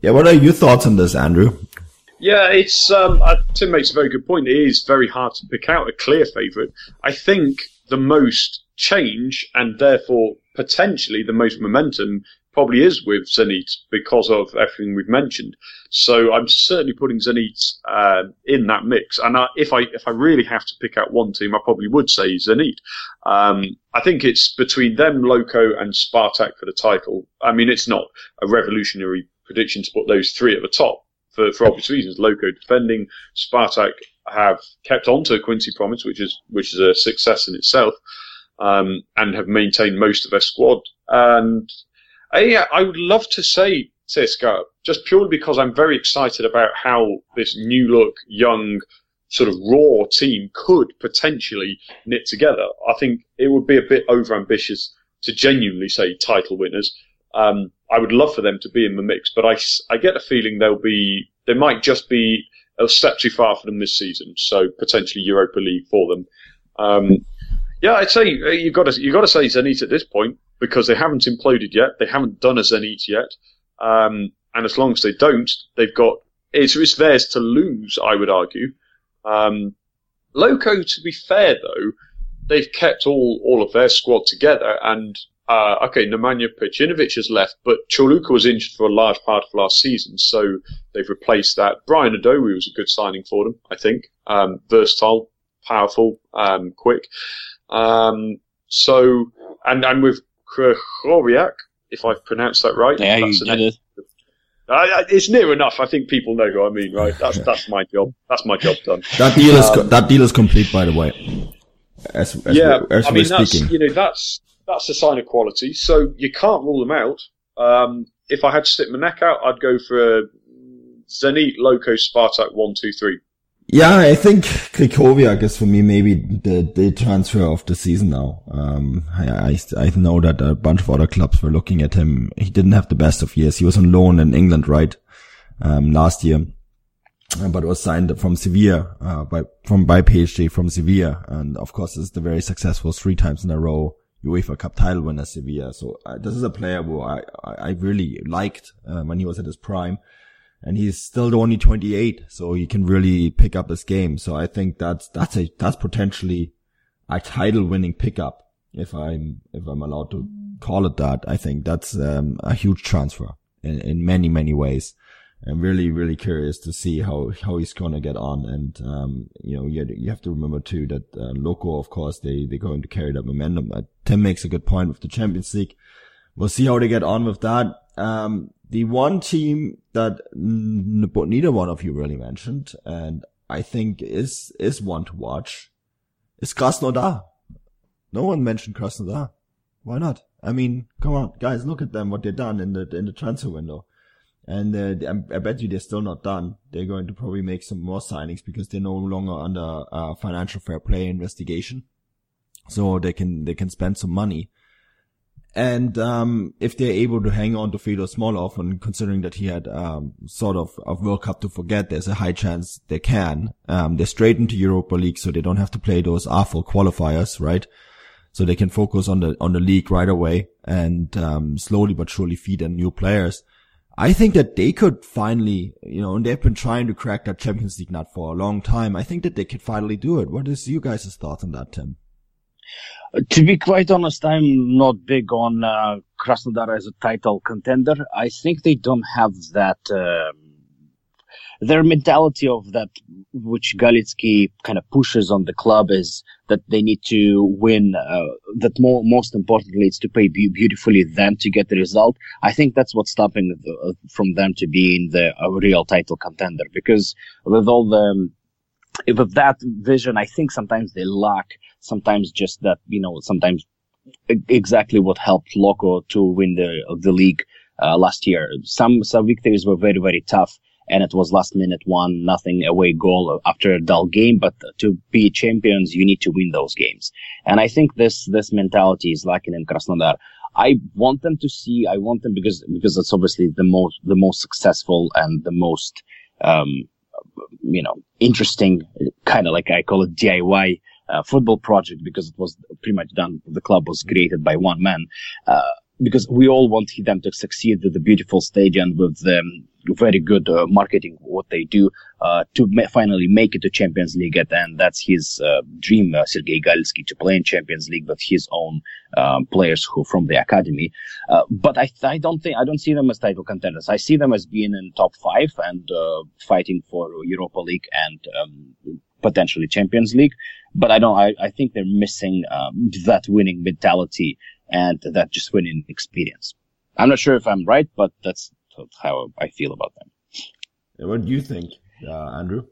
Speaker 2: Yeah, what are your thoughts on this, Andrew?
Speaker 3: Yeah, it's um, uh, Tim makes a very good point. It is very hard to pick out a clear favourite. I think the most change and therefore potentially the most momentum probably is with Zenit because of everything we've mentioned. So I'm certainly putting Zenit uh, in that mix. And I, if I if I really have to pick out one team, I probably would say Zenit. Um, I think it's between them, Loco, and Spartak for the title. I mean, it's not a revolutionary prediction to put those three at the top for, for obvious reasons. Loco defending, Spartak have kept on to Quincy Promes, which is which is a success in itself, um, and have maintained most of their squad. And I, I would love to say CSKA just purely because I'm very excited about how this new look, young, sort of raw team could potentially knit together. I think it would be a bit overambitious to genuinely say title winners. Um, I would love for them to be in the mix, but I, I get a feeling they'll be, they might just be a step too far for them this season. So potentially Europa League for them. Um, yeah, I'd say uh, you've got to, you've got to say Zenit at this point because they haven't imploded yet. They haven't done a Zenit yet. Um, and as long as they don't, they've got, it's, it's theirs to lose, I would argue. Um, Loko, to be fair though, they've kept all, all of their squad together and uh, okay, Nemanja Pejcinovic has left, but Ćorluka was injured for a large part of last season, so they've replaced that. Brian Idowu was a good signing for them, I think. Um, versatile, powerful, um, quick. Um, so, and, and with Krychowiak, if I've pronounced that right.
Speaker 4: Yeah, you did it.
Speaker 3: Uh, it's near enough. I think people know who I mean, right? That's that's my job. That's my job done.
Speaker 2: That deal is um, that deal is complete, by the way.
Speaker 3: As, as yeah, as I mean that's speaking. you know that's that's a sign of quality. So you can't rule them out. Um, if I had to stick my neck out, I'd go for Zenit, Loko, Spartak, one, two, three.
Speaker 2: Yeah, I think Krychowiak is for me maybe the, the transfer of the season now. Um, I, I, I, know that a bunch of other clubs were looking at him. He didn't have the best of years. He was on loan in England, right? Um, last year, uh, but was signed from Sevilla, uh, by, from, by PSG from Sevilla. And of course, it's the very successful three times in a row UEFA Cup title winner Sevilla. So uh, this is a player who I, I, really liked uh, when he was at his prime and he's still only 28, so he can really pick up his game. So I think that's that's a that's potentially a title winning pickup if I'm if I'm allowed to call it that. I think that's um, a huge transfer in, in many many ways. I'm really really curious to see how how he's gonna get on. And um, you know you you have to remember too that uh, Loko, of course, they they're going to carry that momentum. Uh, Tim makes a good point with the Champions League. We'll see how they get on with that. Um, the one team that neither one of you really mentioned, and I think is is one to watch, is Krasnodar. No one mentioned Krasnodar. Why not? I mean, come on, guys, look at them, what they've done in the in the transfer window. And uh, I, I bet you they're still not done. They're going to probably make some more signings because they're no longer under uh, financial fair play investigation, so they can they can spend some money. And um, if they're able to hang on to Fedor Smolov, and considering that he had um, sort of a World Cup to forget, there's a high chance they can. Um, they're straight into Europa League, so they don't have to play those awful qualifiers, right? So they can focus on the on the league right away and um, slowly but surely feed in new players. I think that they could finally, you know, and they've been trying to crack that Champions League nut for a long time. I think that they could finally do it. What is you guys' thoughts on that, Tim?
Speaker 4: To be quite honest, I'm not big on uh, Krasnodar as a title contender. I think they don't have that. Um, their mentality of that, which Galitsky kind of pushes on the club, is that they need to win. Uh, that more, most importantly, it's to play be- beautifully then to get the result. I think that's what's stopping the, uh, from them to being the a real title contender. Because with all the with that vision, I think sometimes they lack. Sometimes just that you know, sometimes exactly what helped Loco to win the the league uh, last year. Some some victories were very very tough and it was last minute one nothing away goal after a dull game. But to be champions, you need to win those games. And I think this, this mentality is lacking in Krasnodar. I want them to see, I want them because, because it's obviously the most, the most successful and the most, um, you know, interesting kind of like I call it DIY uh, football project because it was pretty much done. The club was created by one man. Uh, because we all want them to succeed with the beautiful stadium with the very good uh, marketing what they do uh, to ma- finally make it to Champions League and that's his uh, dream uh, Sergei Galitsky to play in Champions League with his own um, players who from the academy. Uh, but I, I don't think I don't see them as title contenders. I see them as being in top five and uh, fighting for Europa League and um, potentially Champions League. But I don't I, I think they're missing um, that winning mentality and that just winning experience. I'm not sure if I'm right but that's how I feel about them.
Speaker 2: What do you think, uh, Andrew?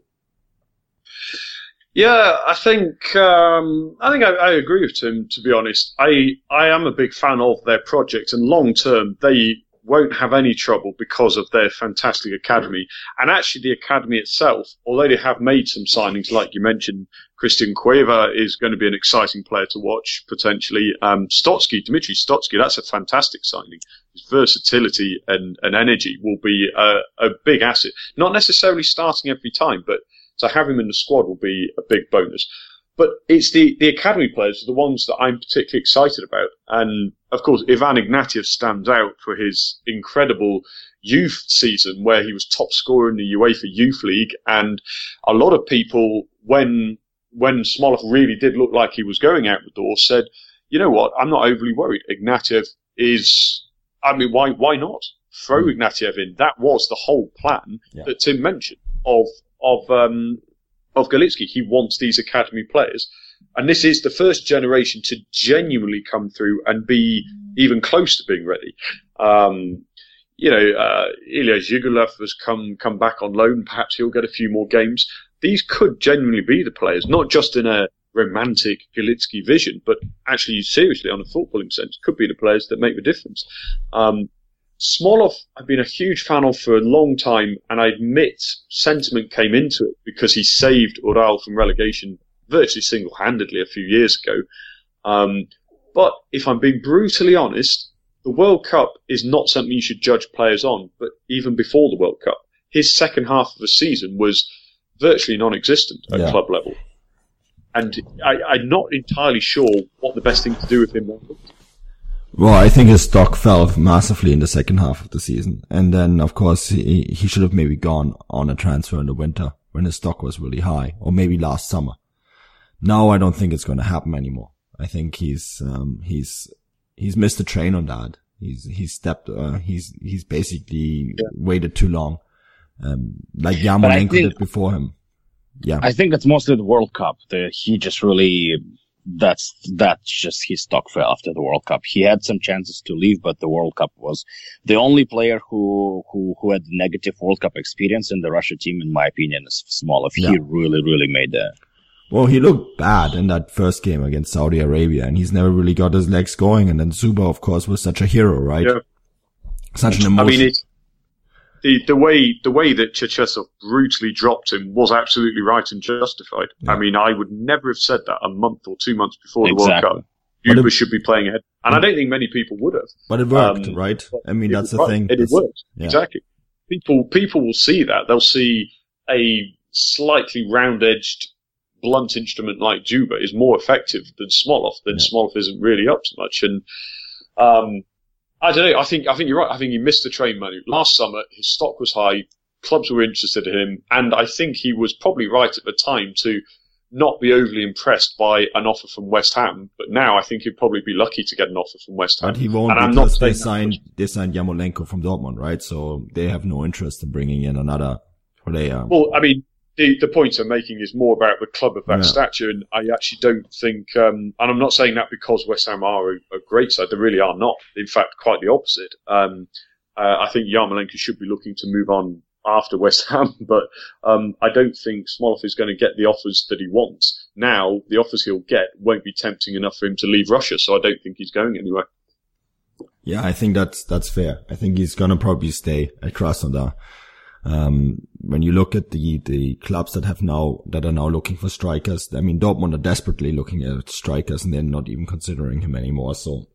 Speaker 3: Yeah, I think um, I think I, I, agree with Tim. To be honest, I I am a big fan of their project, and long term they won't have any trouble because of their fantastic academy. And actually, the academy itself, although they have made some signings, like you mentioned, Christian Cueva is going to be an exciting player to watch potentially. Um, Stotsky, Dimitri Stotsky, that's a fantastic signing. His versatility and, and energy will be a, a big asset. Not necessarily starting every time, but to have him in the squad will be a big bonus. But it's the, the academy players are the ones that I'm particularly excited about. And of course, Ivan Ignatiev stands out for his incredible youth season where he was top scorer in the UEFA Youth League. And a lot of people, when, when Smolov really did look like he was going out the door, said, you know what? I'm not overly worried. Ignatiev is, I mean, why, why not? Throw mm. Ignatiev in. That was the whole plan yeah. that Tim mentioned of, of, um, of Galitsky. He wants these academy players. And this is the first generation to genuinely come through and be even close to being ready. Um, you know, uh, Ilya Zhigulov has come, come back on loan. Perhaps he'll get a few more games. These could genuinely be the players, not just in a romantic Galitsky vision, but actually seriously on a footballing sense, could be the players that make the difference. Um, Smolov, I've been a huge fan of for a long time, and I admit sentiment came into it because he saved Ural from relegation virtually single-handedly a few years ago. Um, but if I'm being brutally honest, the World Cup is not something you should judge players on. But even before the World Cup, his second half of the season was virtually non-existent at yeah. club level, and I, am not entirely sure what the best thing to do with him was.
Speaker 2: Well, I think his stock fell massively in the second half of the season. And then, of course, he, he should have maybe gone on a transfer in the winter when his stock was really high, or maybe last summer. Now I don't think it's going to happen anymore. I think he's, um, he's, he's missed the train on that. He's, he's stepped, uh, he's, he's basically yeah. waited too long. Um, like Yarmolenko did before him. Yeah.
Speaker 4: I think it's mostly the World Cup. The, he just really that's that's just his stock fell after the World Cup. He had some chances to leave, but the World Cup was the only player who who who had negative World Cup experience in the Russia team, in my opinion, is Smolov. Yeah. He really really made that.
Speaker 2: Well, he looked bad in that first game against Saudi Arabia, and he's never really got his legs going. And then Dzyuba, of course, was such a hero, right? Yeah. Such an emotion. I mean,
Speaker 3: the, the way the way that Cherchesov brutally dropped him was absolutely right and justified. Yeah. I mean, I would never have said that a month or two months before exactly. the World Cup. Dzyuba should be playing ahead, and I don't think many people would have.
Speaker 2: But it worked, um, right? I mean, that's the
Speaker 3: right.
Speaker 2: thing.
Speaker 3: It, it worked yeah. exactly. People people will see that. They'll see a slightly round-edged, blunt instrument like Dzyuba is more effective than Smolov. Then yeah. Smolov isn't really up to much, and um, I don't know. I think I think you're right. I think he missed the train, Manu. Last summer, his stock was high. Clubs were interested in him, and I think he was probably right at the time to not be overly impressed by an offer from West Ham. But now I think he'd probably be lucky to get an offer from West Ham.
Speaker 2: But he won't
Speaker 3: and
Speaker 2: I'm because not they signed they signed Yarmolenko from Dortmund, right? So they have no interest in bringing in another player.
Speaker 3: Well, I mean, the, the point I'm making is more about the club of that stature, and I actually don't think, um, and I'm not saying that because West Ham are a, a, great side, they really are not. In fact, quite the opposite. Um, uh, I think Yarmolenko should be looking to move on after West Ham, but um, I don't think Smolov is going to get the offers that he wants. Now, the offers he'll get won't be tempting enough for him to leave Russia, so I don't think he's going anywhere.
Speaker 2: Yeah, I think that's that's fair. I think he's gonna probably stay at Krasnodar. Um, when you look at the, the clubs that have now, that are now looking for strikers, I mean, Dortmund are desperately looking at strikers and they're not even considering him anymore. So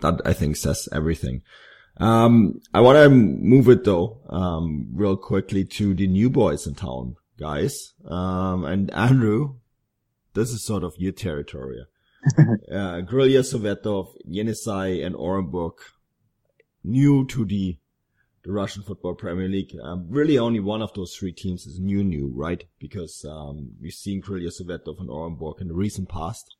Speaker 2: that I think says everything. Um, I want to move it though, um, real quickly to the new boys in town, guys. Um, and Andrew, this is sort of your territory. uh, Krylia Sovetov, Yenisei and Orenburg, new to the the Russian Football Premier League. Um, really only one of those three teams is new new, right? Because um, we've seen Krylia Sovetov and Orenburg in the recent past.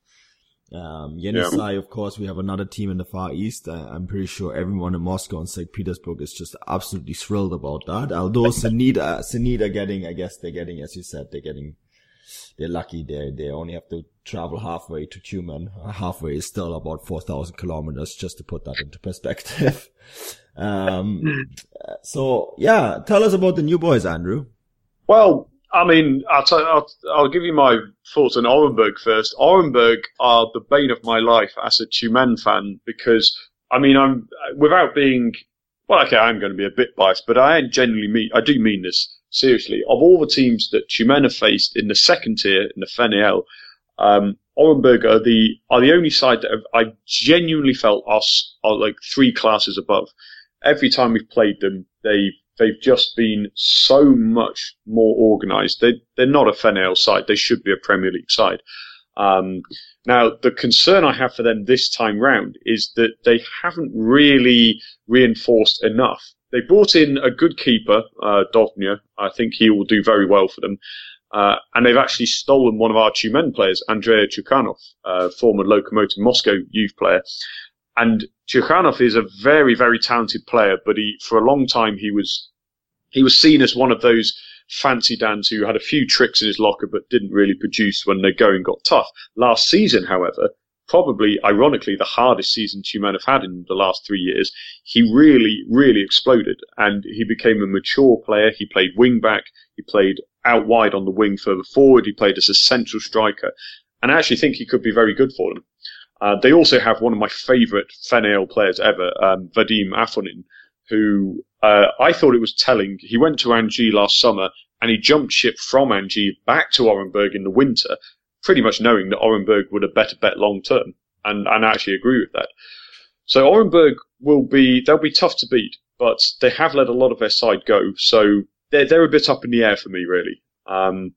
Speaker 2: Um, Yenisei, yeah. of course, we have another team in the Far East. Uh, I'm pretty sure everyone in Moscow and St. Petersburg is just absolutely thrilled about that. Although Zenit, uh, Zenit are getting, I guess they're getting, as you said, they're getting, they're lucky. They they only have to travel halfway to Tyumen. Uh, halfway is still about 4,000 kilometers, just to put that into perspective. Um, so yeah, tell us about the new boys, Andrew.
Speaker 3: Well, I mean, I'll, t- I'll, I'll give you my thoughts on Orenburg first. Orenburg are the bane of my life as a Tyumen fan because, I mean, I'm, without being, well, okay, I'm going to be a bit biased, but I genuinely mean, I do mean this seriously. Of all the teams that Tyumen have faced in the second tier, in the FNL, um, Orenburg are the, are the only side that have, I genuinely felt are, are like three classes above every time we've played them, they've they've just been so much more organised. They they're not a FNL side. They should be a Premier League side. Um, now, the concern I have for them this time round is that they haven't really reinforced enough. They brought in a good keeper, uh, Dovnya. I think he will do very well for them. Uh, and they've actually stolen one of our Tyumen players, Andrei Chukhanov, uh, former Lokomotiv Moscow youth player. And Chukhanov is a very, very talented player, but he, for a long time, he was, he was seen as one of those fancy Dans who had a few tricks in his locker, but didn't really produce when the going got tough. Last season, however, probably ironically the hardest season Tyumen have had in the last three years, he really, really exploded and he became a mature player. He played wing back. He played out wide on the wing further forward. He played as a central striker. And I actually think he could be very good for them. Uh, they also have one of my favourite FNL players ever, um, Vadim Afonin, who uh, I thought it was telling. He went to Anji last summer and he jumped ship from Anji back to Orenburg in the winter, pretty much knowing that Orenburg would have better bet long term. And, and I actually agree with that. So Orenburg will be, they'll be tough to beat, but they have let a lot of their side go. So they're, they're a bit up in the air for me, really. Um,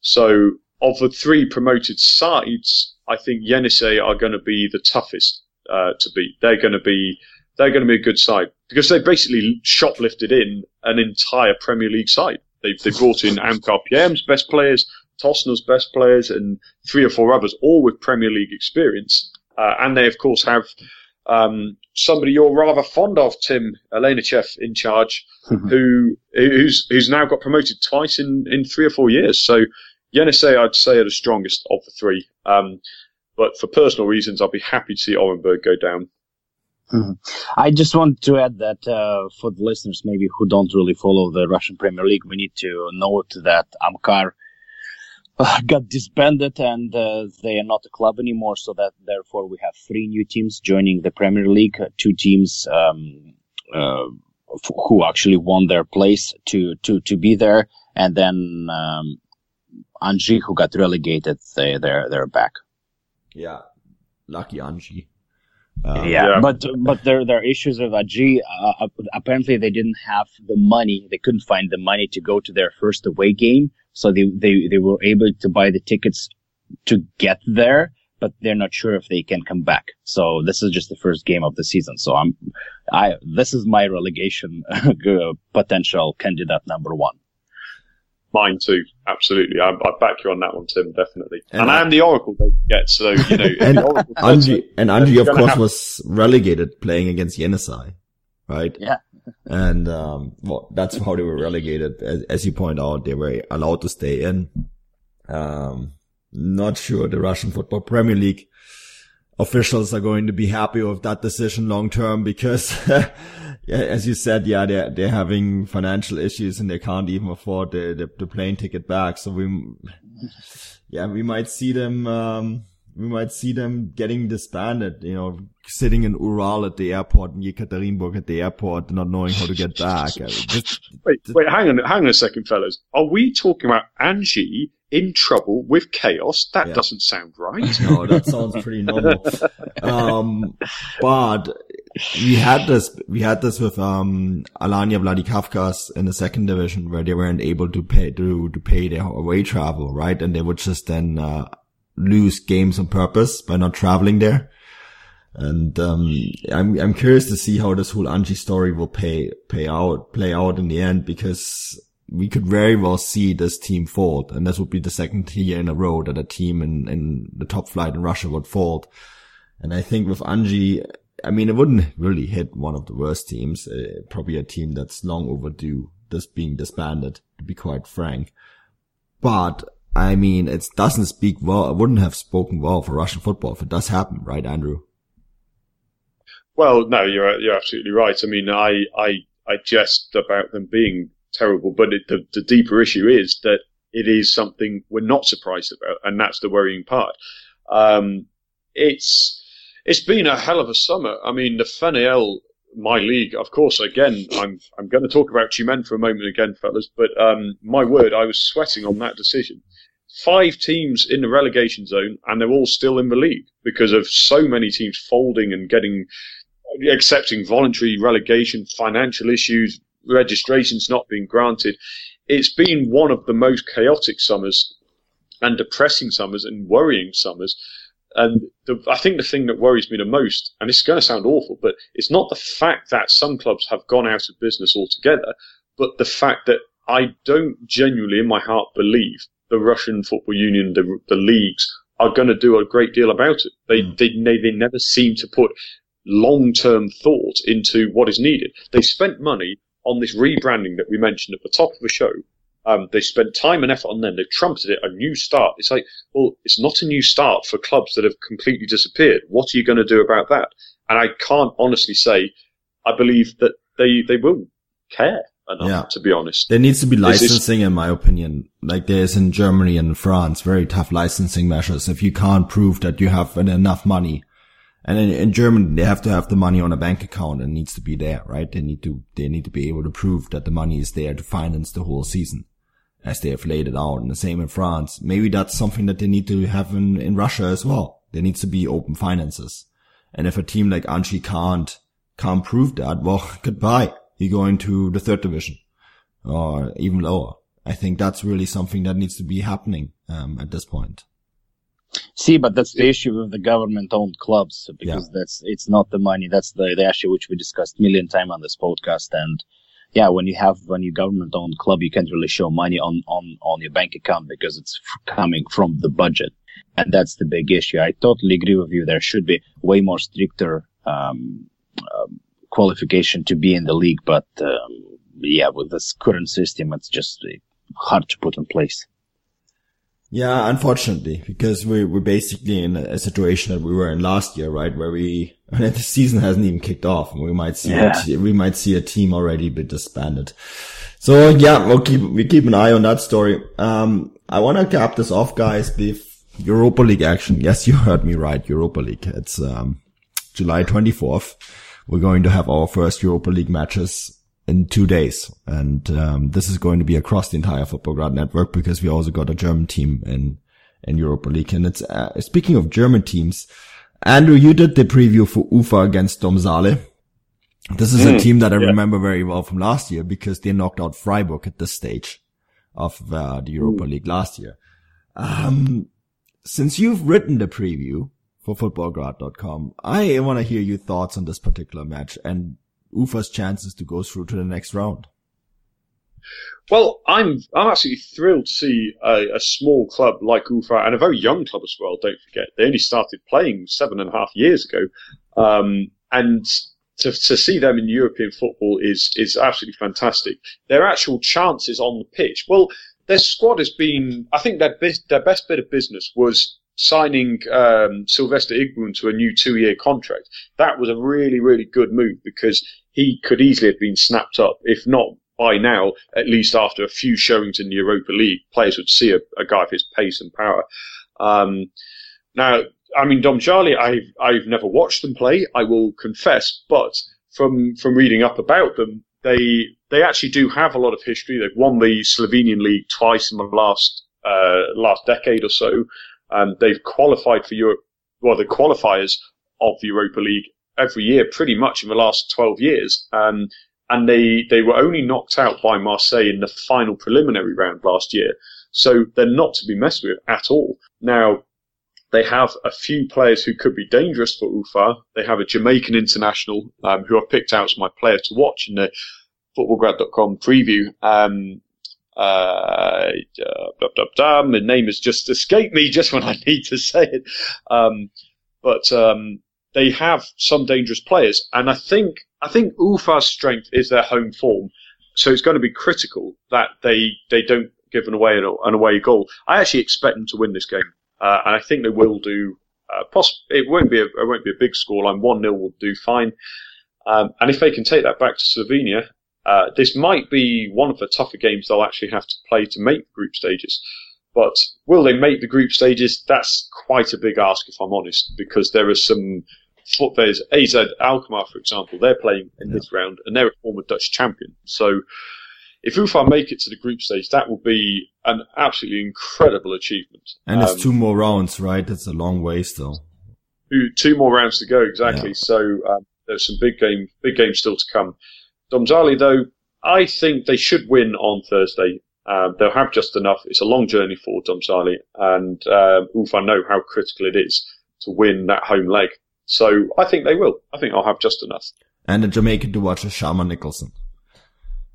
Speaker 3: so of the three promoted sides, I think Yenisei are going to be the toughest uh, to beat. They're going to be they're going to be a good side because they basically shoplifted in an entire Premier League side. They've they brought in Amkar Perm's best players, Tosna's best players, and three or four others, all with Premier League experience. Uh, and they of course have um, somebody you're rather fond of, Tim Alenichev, in charge, who who's who's now got promoted twice in, in three or four years. So Yenisei, I'd say, are the strongest of the three. Um, but for personal reasons, I'd be happy to see Orenburg go down.
Speaker 4: Mm-hmm. I just want to add that uh, for the listeners maybe who don't really follow the Russian Premier League, we need to note that Amkar uh, got disbanded and uh, they are not a club anymore. So that therefore we have three new teams joining the Premier League. Two teams um, uh, f- who actually won their place to to to be there, and then um, Anji, who got relegated, they they're they're back.
Speaker 2: Yeah, lucky Anji.
Speaker 4: Um, yeah, yeah, but but there there are issues with Anji. Uh, apparently, they didn't have the money. They couldn't find the money to go to their first away game, so they they they were able to buy the tickets to get there, but they're not sure if they can come back. So this is just the first game of the season. So I'm, I this is my relegation potential candidate number one.
Speaker 3: Mine too, absolutely. I, I back you on that one, Tim, definitely. And, and I, am the Oracle don't forget, so you know.
Speaker 2: and Anji, and Anji, of course, was relegated playing against Yenisei, right?
Speaker 4: Yeah.
Speaker 2: and um, well, that's how they were relegated. As, as, you point out, they were allowed to stay in. Um, not sure the Russian Football Premier League officials are going to be happy with that decision long term because, as you said, yeah, they're, they're having financial issues and they can't even afford the, the, the plane ticket back. So we, yeah, we might see them, um, we might see them getting disbanded, you know, sitting in Ural at the airport and Yekaterinburg at the airport, not knowing how to get back.
Speaker 3: Just, wait, wait, hang on, hang on a second, fellas. Are we talking about Anji in trouble with chaos? That yeah. doesn't sound right.
Speaker 2: No, that sounds pretty normal. um, but we had this, we had this with, um, Alania Vladikavkaz in the second division where they weren't able to pay, to, to pay their away travel, right? And they would just then, uh, lose games on purpose by not traveling there. And um, I'm I'm curious to see how this whole Anji story will pay pay out play out in the end because we could very well see this team fold, and this would be the second year in a row that a team in in the top flight in Russia would fold. And I think with Anji, I mean, it wouldn't really hit one of the worst teams. Uh, probably a team that's long overdue, this being disbanded, to be quite frank. But I mean, it doesn't speak well. It wouldn't have spoken well for Russian football if it does happen, right, Andrew?
Speaker 3: Well, no, you're you're absolutely right. I mean, I I I jest about them being terrible, but it, the the deeper issue is that it is something we're not surprised about, and that's the worrying part. Um, it's it's been a hell of a summer. I mean, the FNL my league, of course, again, I'm I'm going to talk about Tyumen for a moment again, fellas. But um, my word, I was sweating on that decision. Five teams in the relegation zone, and they're all still in the league because of so many teams folding and getting accepting voluntary relegation, financial issues, registrations not being granted. It's been one of the most chaotic summers and depressing summers and worrying summers and the, I think the thing that worries me the most, and it's going to sound awful, but it's not the fact that some clubs have gone out of business altogether, but the fact that I don't genuinely, in my heart, believe the Russian Football Union, the, the leagues, are going to do a great deal about it. They, mm. they, they, they never seem to put long-term thought into what is needed. They spent money on this rebranding that we mentioned at the top of the show, um, they spent time and effort on them. They've trumpeted it a new start. It's like, well, it's not a new start for clubs that have completely disappeared. What are you going to do about that? And I can't honestly say I believe that they, they will care enough, yeah. to be honest.
Speaker 2: There needs to be licensing, in my opinion. Like there is in Germany and France, very tough licensing measures. If you can't prove that you have enough money, and in, in Germany, they have to have the money on a bank account and needs to be there, right? They need to, they need to be able to prove that the money is there to finance the whole season as they have laid it out. And the same in France. Maybe that's something that they need to have in, in Russia as well. There needs to be open finances. And if a team like Anji can't, can't prove that, well, goodbye. You go into the third division or even lower. I think that's really something that needs to be happening, um, at this point.
Speaker 4: See, but that's the issue with the government-owned clubs because yeah. that's it's not the money. That's the the issue which we discussed a million times on this podcast, and yeah, when you have when you government owned club, you can't really show money on on on your bank account because it's coming from the budget, and that's the big issue. I totally agree with you. There should be way more stricter um, um, qualification to be in the league, but um, yeah, with this current system, it's just hard to put in place.
Speaker 2: Yeah, unfortunately, because we, we're basically in a situation that we were in last year, right? Where we, the season hasn't even kicked off and we might see, yeah. a, we might see a team already be disbanded. So yeah, we'll keep, we keep an eye on that story. Um, I want to cap this off, guys, The Europa League action. Yes, you heard me right. Europa League. It's, um, July 24th. We're going to have our first Europa League matches in two days. And um, this is going to be across the entire Futbolgrad network because we also got a German team in in Europa League. And it's uh, speaking of German teams, Andrew, you did the preview for Ufa against Domžale. This is mm, a team that I yeah. remember very well from last year because they knocked out Freiburg at this stage of uh, the Europa mm. League last year. Um, since you've written the preview for futbolgrad.com, I want to hear your thoughts on this particular match and Ufa's chances to go through to the next round?
Speaker 3: Well, I'm I'm absolutely thrilled to see a, a, small club like Ufa and a very young club as well. Don't forget they only started playing seven and a half years ago, um, and to, to see them in European football is is absolutely fantastic. Their actual chances on the pitch, well, their squad has been. I think their best their best bit of business was signing um, Sylvester Igboun to a new two year contract. That was a really really good move because he could easily have been snapped up, if not by now, at least after a few showings in the Europa League, players would see a, a guy of his pace and power. Um, now, I mean, Domžale, I've, I've never watched them play, I will confess, but from, from reading up about them, they, they actually do have a lot of history. They've won the Slovenian league twice in the last, uh, last decade or so. And they've qualified for Europe, well, the qualifiers of the Europa League every year pretty much in the last 12 years. Um, and they, they were only knocked out by Marseille in the final preliminary round last year. So they're not to be messed with at all. Now, they have a few players who could be dangerous for UFA. They have a Jamaican international um, who I've picked out as my player to watch in the futbolgrad.com preview. Um, uh, blah, blah, blah, the name has just escaped me just when I need to say it. Um, but um, they have some dangerous players, and I think I think Ufa's strength is their home form, so it's going to be critical that they they don't give an away an away goal. I actually expect them to win this game, uh, and I think they will do. Uh, poss- it won't be a, it won't be a big score line. One 0 will do fine, um, and if they can take that back to Slovenia, uh, this might be one of the tougher games they'll actually have to play to make group stages. But will they make the group stages? That's quite a big ask, if I'm honest, because there are some there's AZ Alkmaar, for example, they're playing in yeah. this round and they're a former Dutch champion. So if UFA make it to the group stage, that will be an absolutely incredible achievement.
Speaker 2: And um, it's two more rounds, right? It's a long way still.
Speaker 3: Two, two more rounds to go, exactly. Yeah. So um, there's some big game, big games still to come. Domžale, though, I think they should win on Thursday. Um, they'll have just enough. It's a long journey for Domžale, and um, Ufa know how critical it is to win that home leg. So I think they will. I think I'll have just enough.
Speaker 2: And a Jamaican to watch is Shamar Nicholson.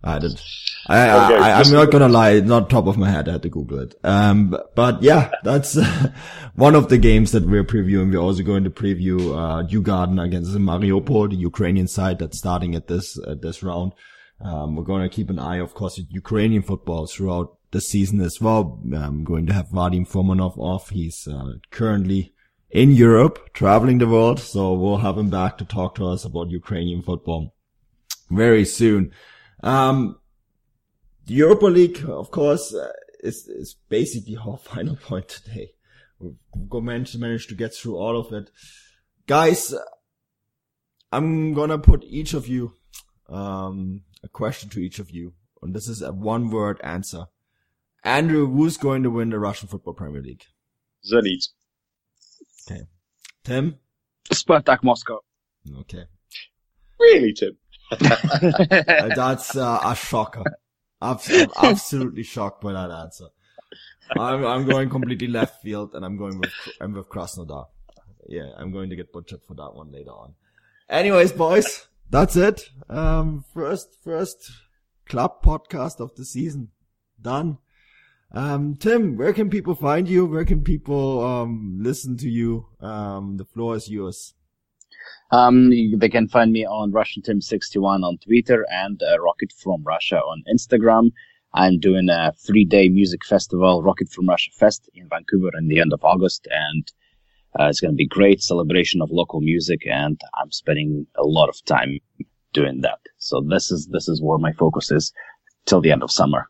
Speaker 2: I did. I, okay, I, am not gonna lie, not top of my head. I had to Google it. Um, but yeah, that's uh, one of the games that we're previewing. We're also going to preview, uh, Garden against Mariupol, the Ukrainian side that's starting at this, at this round. Um, we're going to keep an eye, of course, at Ukrainian football throughout the season as well. I'm going to have Vadim Fomanov off. He's, uh, currently in Europe, traveling the world. So we'll have him back to talk to us about Ukrainian football very soon. Um, the Europa League, of course, uh, is, is basically our final point today. We've managed, managed to get through all of it. Guys, I'm gonna put each of you, um, a question to each of you. And this is a one word answer. Andrew, who's going to win the Russian Football Premier League?
Speaker 3: Zenit.
Speaker 2: Okay. Tim?
Speaker 4: Spartak Moscow.
Speaker 2: Okay.
Speaker 3: Really, Tim?
Speaker 2: That's uh, a shocker. I'm absolutely shocked by that answer. I'm, I'm going completely left field and I'm going with, I'm with Krasnodar. Yeah, I'm going to get butchered for that one later on. Anyways, boys, that's it. Um, first, first club podcast of the season. Done. Um, Tim, where can people find you? Where can people um, listen to you? Um, the floor is yours.
Speaker 4: Um, they can find me on Russian Tim 61 on Twitter and uh, Rocket from Russia on Instagram. I'm doing a three day music festival, Rocket from Russia Fest in Vancouver in the end of August. And uh, it's going to be great celebration of local music. And I'm spending a lot of time doing that. So this is, this is where my focus is till the end of summer.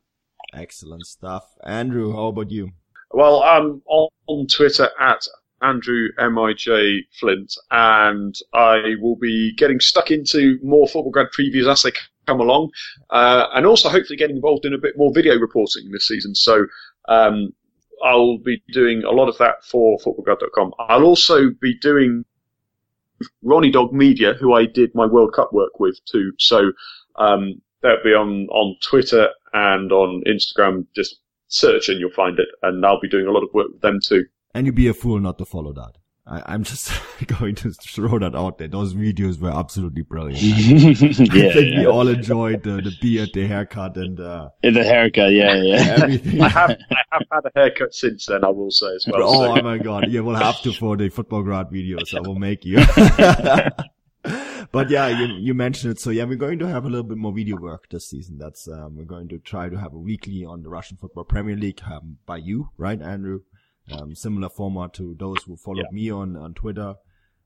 Speaker 2: Excellent stuff. Andrew, how about you?
Speaker 3: Well, I'm on, Twitter at Andrew MIJ Flint, and I will be getting stuck into more Futbolgrad previews as they come along, uh, and also hopefully getting involved in a bit more video reporting this season. So um, I'll be doing a lot of that for futbolgrad.com. I'll also be doing Ronnie Dog Media, who I did my World Cup work with too. So um, that'll be on on Twitter and on Instagram. Just search and you'll find it. And I'll be doing a lot of work with them too.
Speaker 2: And you'd be a fool not to follow that. I, am just going to throw that out there. Those videos were absolutely brilliant.
Speaker 4: yeah,
Speaker 2: I think
Speaker 4: yeah.
Speaker 2: we all enjoyed the, the beard, the haircut, and uh,
Speaker 4: the haircut. Yeah, yeah.
Speaker 2: everything.
Speaker 3: I have I have had a haircut since then. I will say as well.
Speaker 2: oh,
Speaker 3: so.
Speaker 2: my god! Yeah, we'll have to for the Futbolgrad videos. I will make you. but yeah, you, you mentioned it. So yeah, we're going to have a little bit more video work this season. That's um, we're going to try to have a weekly on the Russian Football Premier League um, by you, right, Andrew? Um, similar format to those who followed
Speaker 3: Yeah.
Speaker 2: me on on Twitter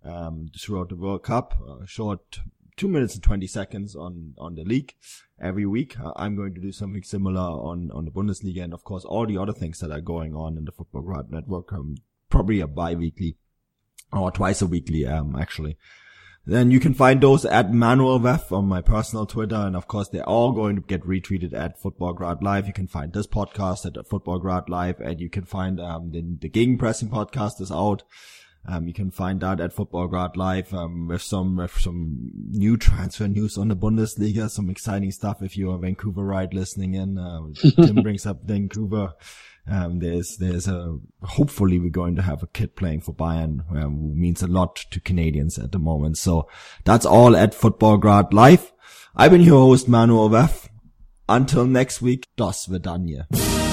Speaker 2: um, throughout the World Cup. Uh, short two minutes and twenty seconds on on the league every week. Uh, I'm going to do something similar on on the Bundesliga and of course all the other things that are going on in the Futbolgrad Network. Um, probably a bi-weekly or twice a weekly, um, actually. Then you can find those at Manuel Veth on my personal Twitter. And of course, they're all going to get retweeted at Futbolgrad Live. You can find this podcast at Futbolgrad Live and you can find, um, the, the Gegenpressing podcast is out. Um, you can find that at Futbolgrad Live, um, with some, with some new transfer news on the Bundesliga, some exciting stuff. If you're a Vancouverite listening in, uh, Tim brings up Vancouver. Um, there's, there's a, hopefully we're going to have a kid playing for Bayern, um, who means a lot to Canadians at the moment. So that's all at Futbolgrad Live. I've been your host, Manuel Veth. Until next week, das Vedanje.